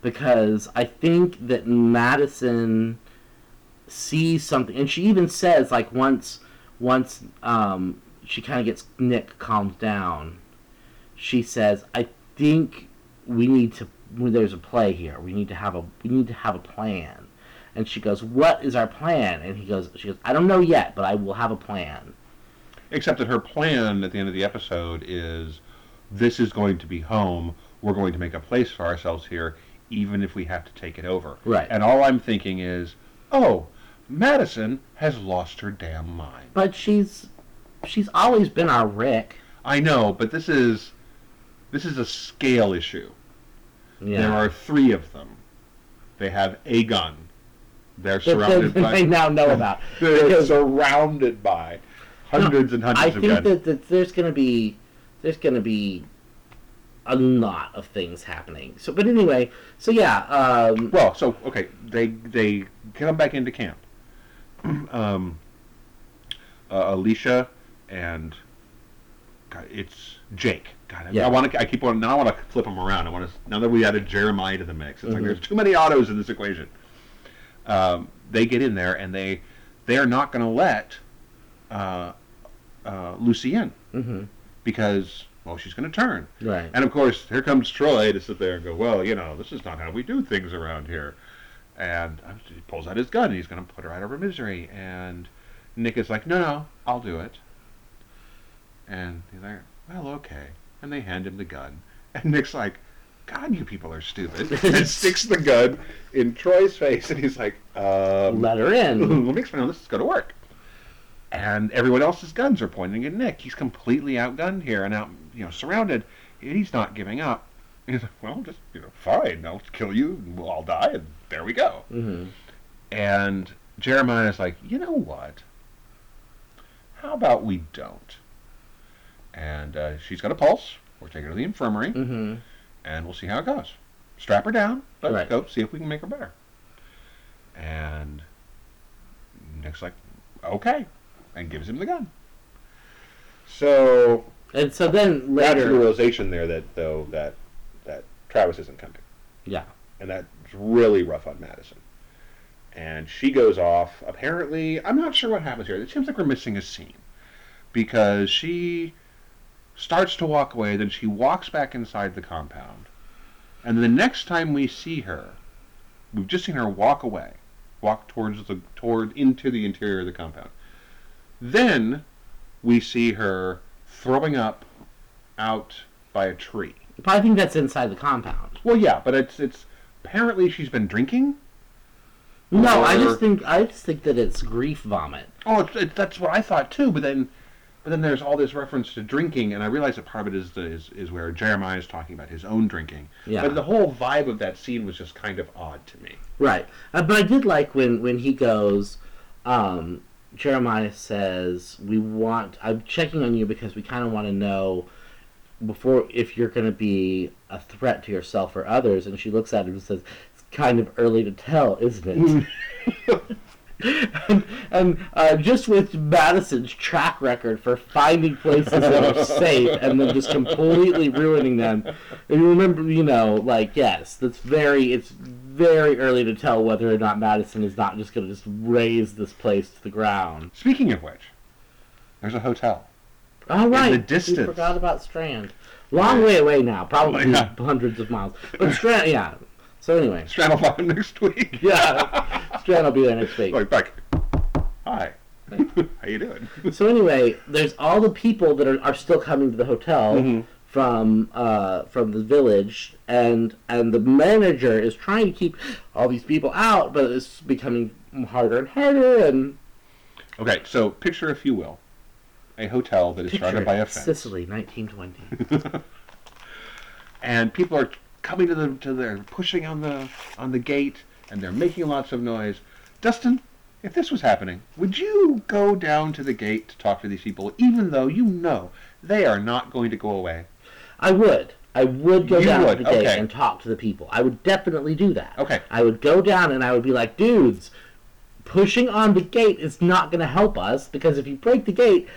Speaker 2: because I think that Madison sees something, and she even says like once once um, she kind of gets Nick calmed down, she says, "I think we need to. There's a play here. We need to have a we need to have a plan." And she goes, "What is our plan?" And he goes, "She goes, I don't know yet, but I will have a plan."
Speaker 3: Except that her plan at the end of the episode is this is going to be home. We're going to make a place for ourselves here, even if we have to take it over.
Speaker 2: Right.
Speaker 3: And all I'm thinking is, oh, Madison has lost her damn mind.
Speaker 2: But she's she's always been our Rick.
Speaker 3: I know, but this is this is a scale issue.
Speaker 2: Yeah.
Speaker 3: There are three of them. They have a gun. They're surrounded
Speaker 2: they,
Speaker 3: by
Speaker 2: they now know about.
Speaker 3: they're
Speaker 2: Because
Speaker 3: surrounded by hundreds and
Speaker 2: I
Speaker 3: hundreds of
Speaker 2: think
Speaker 3: guns.
Speaker 2: that, that there's gonna be there's gonna be a lot of things happening. So, but anyway, so yeah, um,
Speaker 3: Well, so okay, they they come back into camp. um, uh, Alicia and God, it's Jake. God, I,
Speaker 2: Yeah.
Speaker 3: I want to. I keep on. Now I want to flip them around. I want to. Now that we added Jeremiah to the mix, it's like
Speaker 2: Mhm.
Speaker 3: there's too many Ottos in this equation. Um, they get in there and they they are not going to let uh, uh, Lucy in
Speaker 2: mhm,
Speaker 3: because well she's going to turn.
Speaker 2: right,
Speaker 3: And of course, here comes Troy to sit there and go, well, you know, this is not how we do things around here. And he pulls out his gun and he's going to put her out of her misery. And Nick is like, no, no, I'll do it. And he's like, well, okay. And they hand him the gun. And Nick's like, God, you people are stupid. and sticks the gun in Troy's face. And he's like, um,
Speaker 2: let her in.
Speaker 3: let me explain how this is going to work. And everyone else's guns are pointing at Nick. He's completely outgunned here and out, you know, surrounded. He's not giving up. He's like, well, just, you know, fine. I'll kill you. and We'll all die. And there we go.
Speaker 2: hmm
Speaker 3: And Jeremiah's like, you know what? How about we don't? And uh, she's got a pulse. We're taking her to the infirmary,
Speaker 2: hmm
Speaker 3: and we'll see how it goes. Strap her down. Let's
Speaker 2: Right.
Speaker 3: go see if we can make her better. And Nick's like, okay, and gives him the gun. So
Speaker 2: And so then
Speaker 3: that's the
Speaker 2: later,
Speaker 3: realization there that though that that Travis isn't coming,
Speaker 2: yeah,
Speaker 3: and that's really rough on Madison. And she goes off. Apparently, I'm not sure what happens here. It seems like we're missing a scene because she starts to walk away, then she walks back inside the compound, and the next time we see her, we've just seen her walk away, walk towards the toward into the interior of the compound. Then we see her throwing up out by a tree.
Speaker 2: but I think that's inside the compound.
Speaker 3: Well, yeah, but it's it's apparently she's been drinking.
Speaker 2: No, I just think I just think that it's grief vomit.
Speaker 3: Oh, it's, it's, that's what I thought too. But then, but then there's all this reference to drinking, and I realize that part of it is the, is, is where Jeremiah is talking about his own drinking.
Speaker 2: Yeah.
Speaker 3: But the whole vibe of that scene was just kind of odd to me.
Speaker 2: Right. Uh, but I did like when when he goes, um, Jeremiah says, "We want. I'm checking on you because we kind of want to know before if you're going to be a threat to yourself or others." And she looks at him and says, "It's kind of early to tell, isn't it?" and and uh, just with Madison's track record for finding places that are safe and then just completely ruining them, and you remember, you know, like yes, that's very, it's very early to tell whether or not Madison is not just going to just raze this place to the ground.
Speaker 3: Speaking of which, there's a hotel.
Speaker 2: All right,
Speaker 3: the distance.
Speaker 2: we forgot about Strand. Long way away now, probably
Speaker 3: Yeah.
Speaker 2: hundreds of miles. But Strand, yeah. So anyway,
Speaker 3: Strand will find next week.
Speaker 2: yeah, Strand will be there next week.
Speaker 3: Like back. Hi. How you doing?
Speaker 2: So anyway, there's all the people that are, are still coming to the hotel
Speaker 3: Mhm.
Speaker 2: From uh, from the village, and and the manager is trying to keep all these people out, but it's becoming harder and harder. And
Speaker 3: Okay, so picture, if you will, a hotel that is
Speaker 2: picture
Speaker 3: surrounded by a fence.
Speaker 2: Sicily, 1920.
Speaker 3: and people are coming to the to their pushing on the on the gate and they're making lots of noise. Dustin, if this was happening, would you go down to the gate to talk to these people, even though you know they are not going to go away?
Speaker 2: I would. I would go
Speaker 3: You
Speaker 2: down
Speaker 3: would,
Speaker 2: to the gate
Speaker 3: okay.
Speaker 2: and talk to the people. I would definitely do that.
Speaker 3: Okay.
Speaker 2: I would go down and I would be like, dudes, pushing on the gate is not going to help us because if you break the gate,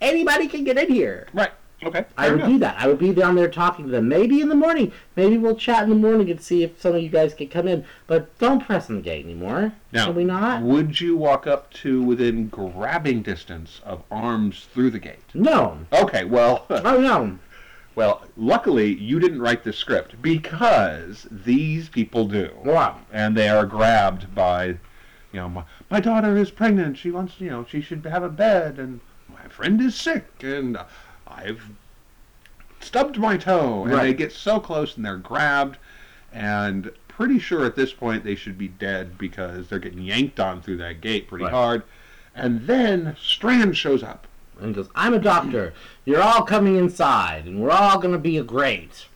Speaker 2: anybody can get in here.
Speaker 3: Right. Okay.
Speaker 2: I would do that. I would be down there talking to them. Maybe in the morning. Maybe we'll chat in the morning and see if some of you guys can come in. But don't press on the gate anymore.
Speaker 3: Now,
Speaker 2: Can we not?
Speaker 3: would you walk up to within grabbing distance of arms through the gate?
Speaker 2: No.
Speaker 3: Okay. Well.
Speaker 2: Oh no.
Speaker 3: Well, luckily you didn't write the script because these people do.
Speaker 2: Wow.
Speaker 3: and they are grabbed by, you know, my, my daughter is pregnant. She wants, you know, she should have a bed, and my friend is sick, and I've stubbed my toe, and they get so close, and they're grabbed, and pretty sure at this point they should be dead because they're getting yanked on through that gate pretty
Speaker 2: Right.
Speaker 3: hard, and then Strand shows up.
Speaker 2: And goes, I'm a doctor. You're all coming inside, and we're all going to be a great.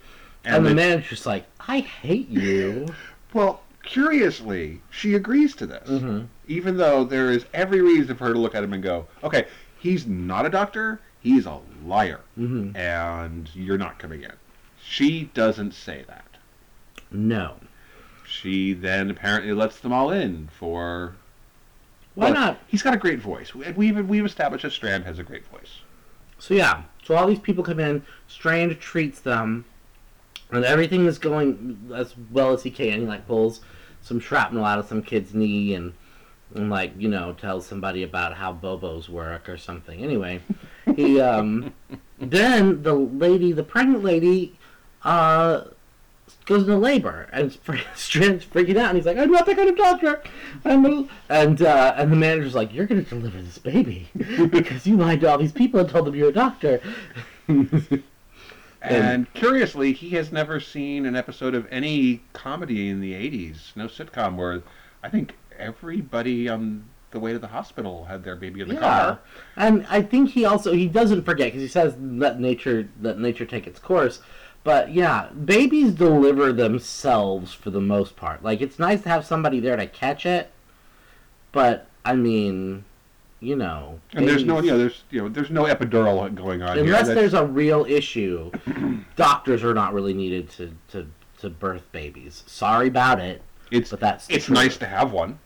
Speaker 2: And,
Speaker 3: And
Speaker 2: the
Speaker 3: the-
Speaker 2: manager's like, I hate you.
Speaker 3: Well, curiously, she agrees to this,
Speaker 2: Mhm.
Speaker 3: even though there is every reason for her to look at him and go, "Okay, he's not a doctor. He's a liar,
Speaker 2: Mhm.
Speaker 3: and you're not coming in." She doesn't say that.
Speaker 2: No.
Speaker 3: She then apparently lets them all in for.
Speaker 2: Why
Speaker 3: well,
Speaker 2: not?
Speaker 3: He's got a great voice. We- We've we've established that Strand has a great voice.
Speaker 2: So yeah, so all these people come in. Strand treats them, and everything is going as well as he can. He like pulls some shrapnel out of some kid's knee and, and like you know tells somebody about how bobos work or something. Anyway, he um, then the lady, the pregnant lady, uh. Goes into labor and Strand's freaking out and he's like, "I'm not that kind of doctor." I'm a... and uh, and the manager's like, "You're gonna deliver this baby because you lied to all these people and told them you're a doctor."
Speaker 3: And curiously, he has never seen an episode of any comedy in the '80s, no sitcom where I think everybody on the way to the hospital had their baby in the car.
Speaker 2: And I think he also he doesn't forget because he says let nature let nature take its course. But yeah, babies deliver themselves for the most part. Like it's nice to have somebody there to catch it, but I mean, you know,
Speaker 3: And there's no, you know, there's you know, there's no epidural going on
Speaker 2: unless
Speaker 3: That's-
Speaker 2: there's a real issue, doctors are not really needed to to to birth babies. Sorry about it,
Speaker 3: it's
Speaker 2: but that's
Speaker 3: it's nice to have one.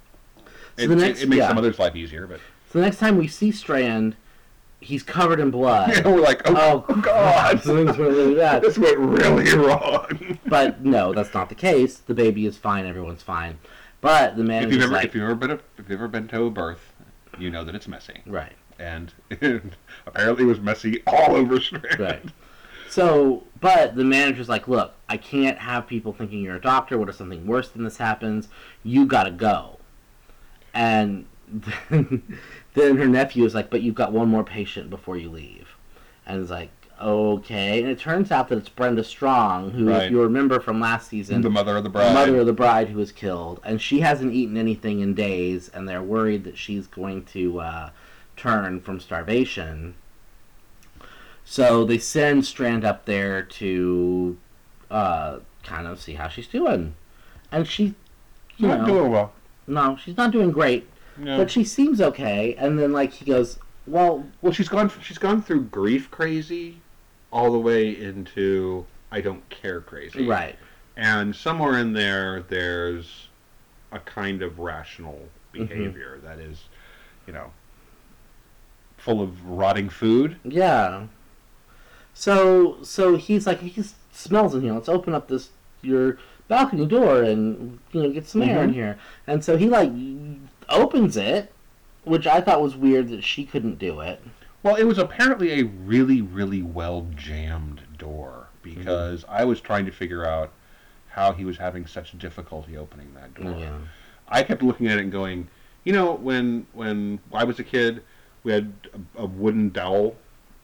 Speaker 2: So
Speaker 3: it,
Speaker 2: the
Speaker 3: it- it makes
Speaker 2: yeah.
Speaker 3: some others' life easier, but
Speaker 2: So the next time we see Strand, he's covered in blood.
Speaker 3: we're like, oh,
Speaker 2: Oh,
Speaker 3: God,
Speaker 2: Things went really bad.
Speaker 3: this went really wrong.
Speaker 2: But no, that's not the case. The baby is fine. Everyone's fine. But the
Speaker 3: if you've ever
Speaker 2: like,
Speaker 3: if you've ever been a, if you've ever been to a birth, you know that it's messy,
Speaker 2: right,
Speaker 3: and apparently it was messy all over Strand.
Speaker 2: right. So, but the manager's like, look, I can't have people thinking you're a doctor. What if something worse than this happens? You gotta go. And then, then her nephew is like, but you've got one more patient before you leave. And it's like, okay. And it turns out that it's Brenda Strong, who,
Speaker 3: Right.
Speaker 2: if you remember from last season,
Speaker 3: The mother of the bride, the
Speaker 2: mother of the bride who was killed, and she hasn't eaten anything in days, and they're worried that she's going to uh, turn from starvation. So they send Strand up there to uh, kind of see how she's doing, and she, you
Speaker 3: Not
Speaker 2: know,
Speaker 3: doing well.
Speaker 2: no, she's not doing great,
Speaker 3: No.
Speaker 2: but she seems okay. And then like he goes, well,
Speaker 3: Well, she's gone. She's gone through grief crazy, all the way into I don't care crazy.
Speaker 2: right,
Speaker 3: And somewhere in there, there's a kind of rational
Speaker 2: Mm-hmm.
Speaker 3: behavior that is, you know, full of rotting food.
Speaker 2: Yeah. So so he's like he smells in here. Let's open up this your balcony door and you know get some air in
Speaker 3: Mhm.
Speaker 2: here. And so he like opens it, which I thought was weird that she couldn't do it.
Speaker 3: Well, it was apparently a really, really well jammed door because mm-hmm. I was trying to figure out how he was having such difficulty opening that door.
Speaker 2: Yeah.
Speaker 3: I kept looking at it and going, you know, when when I was a kid, we had a, a wooden dowel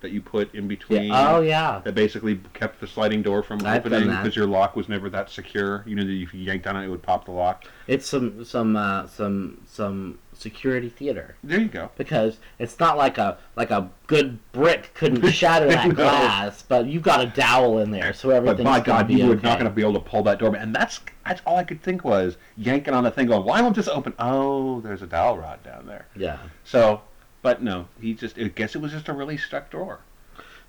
Speaker 3: that you put in between.
Speaker 2: yeah. Oh yeah.
Speaker 3: That basically kept the sliding door from
Speaker 2: I've
Speaker 3: opening because your lock was never that secure. You know that if you yanked on it, it would pop the lock.
Speaker 2: It's some some uh, some some security theater
Speaker 3: There you go.
Speaker 2: because it's not like a like a good brick couldn't shatter that
Speaker 3: No.
Speaker 2: glass, but you've got a dowel in there, so everything's
Speaker 3: But my God, you were
Speaker 2: okay.
Speaker 3: not going to be able to pull that door. And that's that's all I could think was yanking on the thing, going, "Why won't this open?" Oh, there's a dowel rod down there.
Speaker 2: Yeah.
Speaker 3: So, but no, he just. I guess it was just a really stuck door.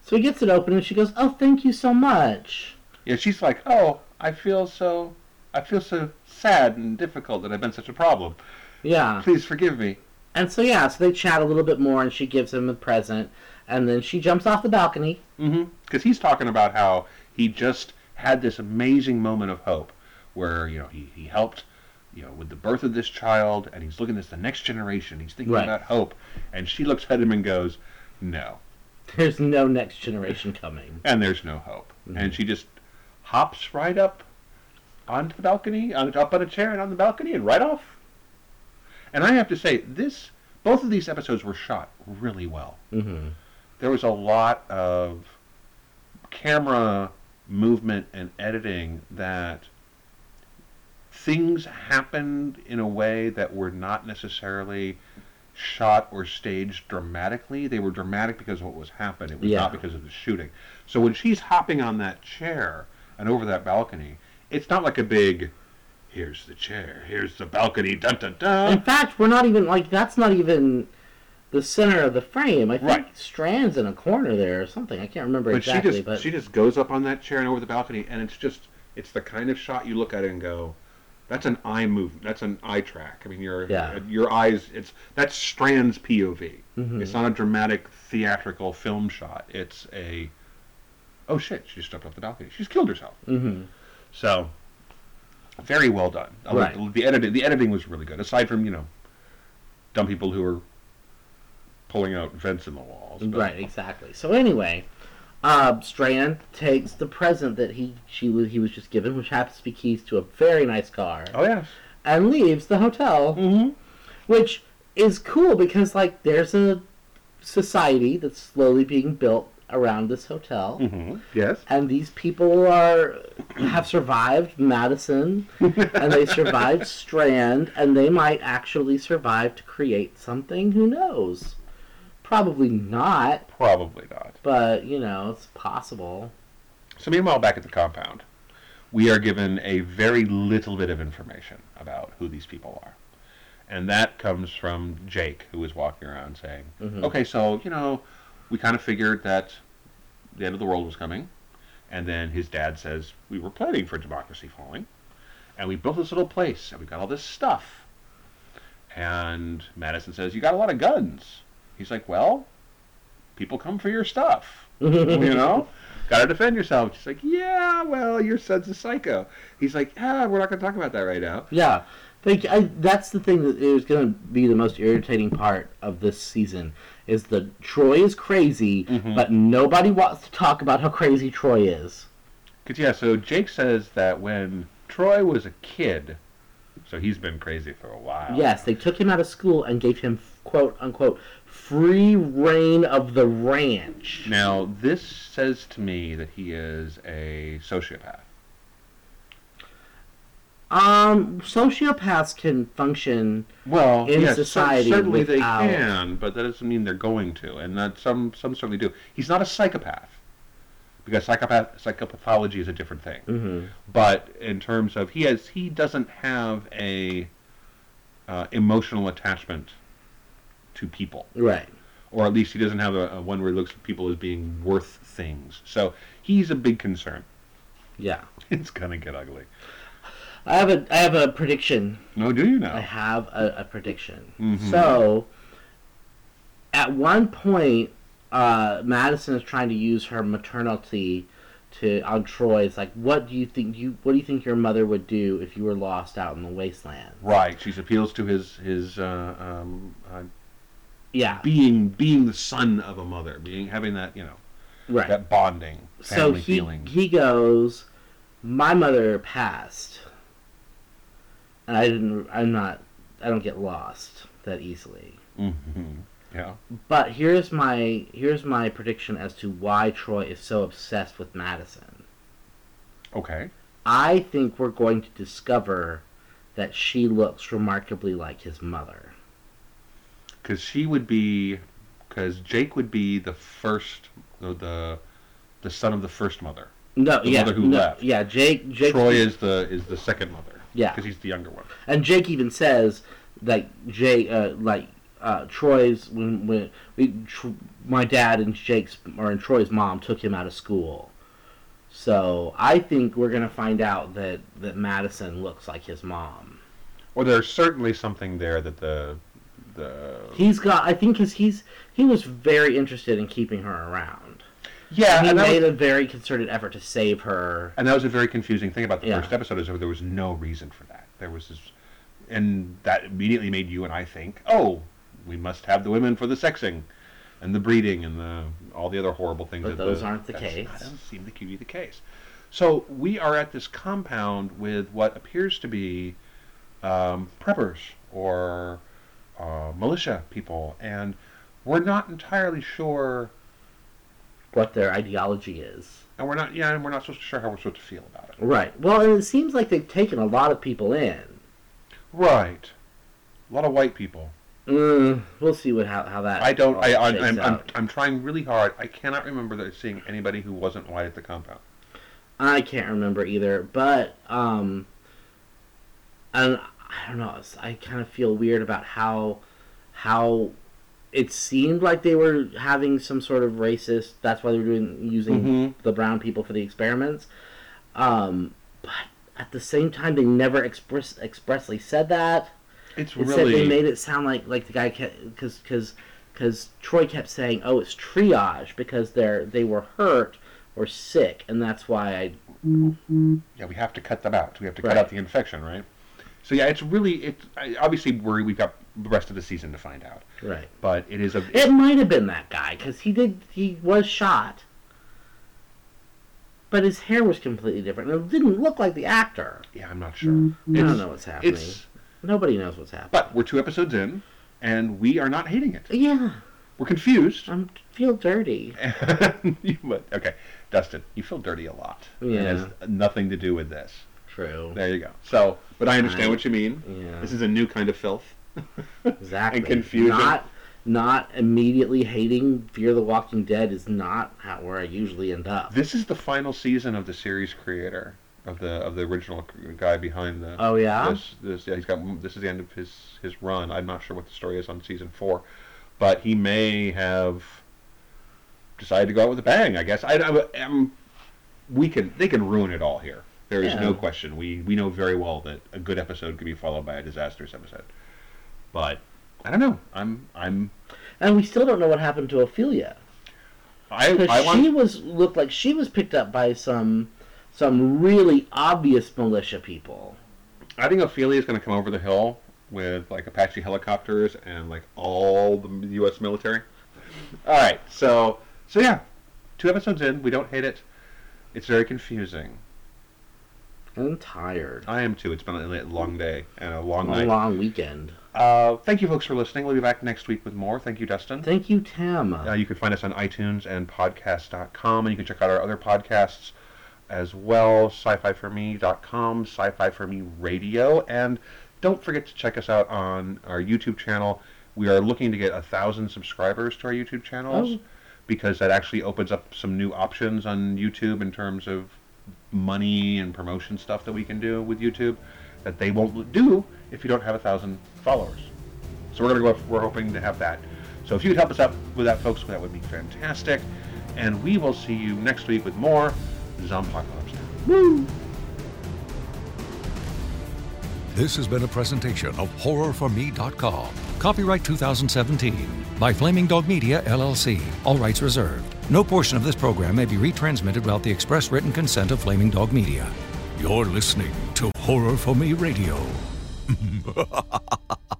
Speaker 2: So he gets it open and she goes, "Oh, thank you so much."
Speaker 3: Yeah, she's like, "Oh, I feel so, I feel so sad and difficult that I've been such a problem.
Speaker 2: Yeah.
Speaker 3: Please forgive me."
Speaker 2: And so yeah, so they chat a little bit more, and she gives him a present, and then she jumps off the balcony.
Speaker 3: Mm-hmm. Because he's talking about how he just had this amazing moment of hope, where you know he he helped, you know, with the birth of this child, and he's looking at the next generation. He's thinking
Speaker 2: Right.
Speaker 3: about hope, and she looks at him and goes, "No."
Speaker 2: There's no next generation coming.
Speaker 3: and there's no hope.
Speaker 2: Mhm.
Speaker 3: And she just hops right up onto the balcony, on, up on a chair and on the balcony, and right off. And I have to say, this both of these episodes were shot really well.
Speaker 2: Mm-hmm.
Speaker 3: There was a lot of camera movement and editing that things happened in a way that were not necessarily shot or staged dramatically. They were dramatic because of what was happening. It was
Speaker 2: Yeah.
Speaker 3: not because of the shooting. So when she's hopping on that chair and over that balcony, it's not like a big here's the chair, here's the balcony, dun dun dun.
Speaker 2: In fact, we're not even like that's not even the center of the frame. I think
Speaker 3: Right.
Speaker 2: Strand's in a corner there or something. I can't remember
Speaker 3: But
Speaker 2: exactly,
Speaker 3: she just
Speaker 2: but
Speaker 3: she just goes up on that chair and over the balcony and it's just it's the kind of shot you look at and go, That's an eye movement. That's an eye track. I mean, your
Speaker 2: Yeah.
Speaker 3: your eyes. It's that's Strand's POV.
Speaker 2: Mhm.
Speaker 3: It's not a dramatic theatrical film shot. It's a oh shit, she just jumped off the balcony. She's killed herself.
Speaker 2: hmm
Speaker 3: So very well done.
Speaker 2: Right.
Speaker 3: the, the editing. The editing was really good. Aside from you know dumb people who are pulling out vents in the walls. but-
Speaker 2: Right, exactly. So anyway, uh, Strand takes the present that he she was he was just given, which happens to be keys to a very nice car,
Speaker 3: Oh yes.
Speaker 2: and leaves the hotel,
Speaker 3: Mm-hmm.
Speaker 2: which is cool because like there's a society that's slowly being built around this hotel.
Speaker 3: Mm-hmm. Yes.
Speaker 2: And these people are have survived Madison, and they survived Strand, and they might actually survive to create something. Who knows? Probably not,
Speaker 3: Probably not.
Speaker 2: but you know it's possible.
Speaker 3: So meanwhile, back at the compound, we are given a very little bit of information about who these people are. And that comes from Jake, who is walking around saying,
Speaker 2: Mhm.
Speaker 3: okay, so, you know, we kind of figured that the end of the world was coming. And then his dad says, we were planning for democracy falling. And we built this little place, and we got all this stuff. And Madison says, "You got a lot of guns." He's like, "Well, people come for your stuff, you know. Got to defend yourself." She's like, "Yeah, well, your son's a psycho." He's like, "Ah, we're not going to talk about that right now."
Speaker 2: Yeah, like I, that's the thing that is going to be the most irritating part of this season is that Troy is crazy,
Speaker 3: Mhm.
Speaker 2: but nobody wants to talk about how crazy Troy is.
Speaker 3: Cause yeah, so Jake says that when Troy was a kid, so he's been crazy for a while.
Speaker 2: Yes, they took him out of school and gave him quote unquote free rein of the ranch.
Speaker 3: Now this says to me that he is a sociopath.
Speaker 2: Um, sociopaths can function.
Speaker 3: Well,
Speaker 2: In
Speaker 3: yes,
Speaker 2: society
Speaker 3: certainly
Speaker 2: without-
Speaker 3: they can, but that doesn't mean they're going to, and that some some certainly do. He's not a psychopath because psychopath psychopathology is a different thing.
Speaker 2: hmm
Speaker 3: But in terms of he has he doesn't have a uh, emotional attachment to people.
Speaker 2: Right.
Speaker 3: or at least he doesn't have a, a one where he looks at people as being worth things. So he's a big concern.
Speaker 2: Yeah.
Speaker 3: It's gonna get ugly.
Speaker 2: I have a I have a prediction.
Speaker 3: No, do you
Speaker 2: know?
Speaker 3: I
Speaker 2: have a, a prediction.
Speaker 3: Mhm.
Speaker 2: So, at one point, uh, Madison is trying to use her maternity to on Troy. It's like, what do you think you what do you think your mother would do if you were lost out in the wasteland?
Speaker 3: Right. She appeals to his his uh, um, uh,
Speaker 2: Yeah,
Speaker 3: being being the son of a mother, being having that you know
Speaker 2: right.
Speaker 3: that bonding
Speaker 2: so
Speaker 3: family
Speaker 2: he
Speaker 3: feeling.
Speaker 2: he goes, my mother passed, and I didn't. I'm not. I don't get lost that easily.
Speaker 3: hmm Yeah.
Speaker 2: But here's my here's my prediction as to why Troy is so obsessed with Madison.
Speaker 3: Okay.
Speaker 2: I think we're going to discover that she looks remarkably like his mother.
Speaker 3: Because she would be, because Jake would be the first, the the, son of the first mother.
Speaker 2: No,
Speaker 3: The
Speaker 2: yeah,
Speaker 3: mother who
Speaker 2: no,
Speaker 3: left.
Speaker 2: yeah. Jake, Jake,
Speaker 3: Troy is the is the second mother.
Speaker 2: Yeah.
Speaker 3: Because he's the younger one.
Speaker 2: and Jake even says like Jake, uh, like uh, Troy's when when we, tr- my dad and Jake's or and Troy's mom took him out of school. So I think we're gonna find out that that Madison looks like his mom.
Speaker 3: Well, there's certainly something there that the the
Speaker 2: He's got, I think, because he's he was very interested in keeping her around.
Speaker 3: yeah,
Speaker 2: he
Speaker 3: and
Speaker 2: made
Speaker 3: was,
Speaker 2: a very concerted effort to save her.
Speaker 3: and that was a very confusing thing about the
Speaker 2: Yeah.
Speaker 3: first episode is there was no reason for that. There was this, and that immediately made you and I think, oh, we must have the women for the sexing, and the breeding, and the all the other horrible things.
Speaker 2: But
Speaker 3: that
Speaker 2: those aren't the case.
Speaker 3: Not, doesn't seem to be the case. So we are at this compound with what appears to be um, preppers or uh, militia people, and we're not entirely sure,
Speaker 2: What their ideology is.
Speaker 3: and we're not, yeah, and we're not so sure how we're supposed to feel about it.
Speaker 2: Right. Well, and it seems like they've taken a lot of people in.
Speaker 3: Right. A lot of white people.
Speaker 2: Mm, we'll see what how, how that.
Speaker 3: I don't. I, I,
Speaker 2: shakes
Speaker 3: I'm, I'm. I'm trying really hard. I cannot remember that seeing anybody who wasn't white at the compound.
Speaker 2: I can't remember either, but um, and I don't know. I kind of feel weird about how how it seemed like they were having some sort of racist. That's why they were doing using
Speaker 3: Mhm.
Speaker 2: the brown people for the experiments. Um, but at the same time, they never express expressly said that.
Speaker 3: It's
Speaker 2: It said they
Speaker 3: really.
Speaker 2: made it sound like like the guy kept because because because Troy kept saying, "Oh, it's triage because they're they were hurt or sick, and that's why I."
Speaker 3: yeah, we have to cut them out. We have to cut out the infection, right? So yeah, it's really. It I- obviously we're, we've got the rest of the season to find out,
Speaker 2: Right.
Speaker 3: but it is a.
Speaker 2: It might have been that guy because he did he was shot, but his hair was completely different. It didn't look like the actor.
Speaker 3: yeah, I'm not sure. Mm-hmm.
Speaker 2: I don't know what's happening. Nobody knows what's happening.
Speaker 3: But we're two episodes in, and we are not hating it.
Speaker 2: yeah,
Speaker 3: We're confused.
Speaker 2: I feel dirty.
Speaker 3: okay, Dustin, you feel dirty a lot.
Speaker 2: Yeah.
Speaker 3: It has nothing to do with this.
Speaker 2: True.
Speaker 3: There you go. So, but I understand
Speaker 2: I-
Speaker 3: what you mean.
Speaker 2: Yeah.
Speaker 3: This is a new kind of filth.
Speaker 2: Exactly.
Speaker 3: and confusion.
Speaker 2: Not not immediately hating Fear the Walking Dead is not how, where I usually end up.
Speaker 3: This is the final season of the series creator of the of the original guy behind the.
Speaker 2: Oh yeah.
Speaker 3: This, this yeah, he's got. This is the end of his his run. I'm not sure what the story is on season four, but he may have decided to go out with a bang. I guess. I, I am. We can. They can ruin it all here. There is
Speaker 2: Yeah.
Speaker 3: no question. We we know very well that a good episode could be followed by a disastrous episode. But I don't know. I'm I'm
Speaker 2: And we still don't know what happened to Ofelia.
Speaker 3: I I want
Speaker 2: she was looked like she was picked up by some some really obvious militia people.
Speaker 3: I think Ofelia is going to come over the hill with like Apache helicopters and like all the U.S. military. All right, so so yeah, two episodes in, we don't hate it. It's very confusing.
Speaker 2: And I'm tired.
Speaker 3: I am too. It's been a long day and a long
Speaker 2: A
Speaker 3: night.
Speaker 2: long weekend.
Speaker 3: Uh, thank you, folks, for listening. We'll be back next week with more. Thank you, Dustin.
Speaker 2: Thank you, Tim.
Speaker 3: Uh, you can find us on iTunes and podcast.com, and you can check out our other podcasts as well, sci-fi4me.com, sci-fi for me radio, and don't forget to check us out on our YouTube channel. We are looking to get a thousand subscribers to our YouTube channels
Speaker 2: Oh.
Speaker 3: because that actually opens up some new options on YouTube in terms of money and promotion stuff that we can do with YouTube that they won't do if you don't have a thousand followers. So we're gonna go. We're hoping to have that. So if you could help us out with that, folks, that would be fantastic. And we will see you next week with more Zombpocalypse.
Speaker 2: Woo!
Speaker 1: This has been a presentation of HorrorForMe.com. Copyright 2017 by Flaming Dog Media, LLC. All rights reserved. No portion of this program may be retransmitted without the express written consent of Flaming Dog Media. You're listening to Horror for Me Radio.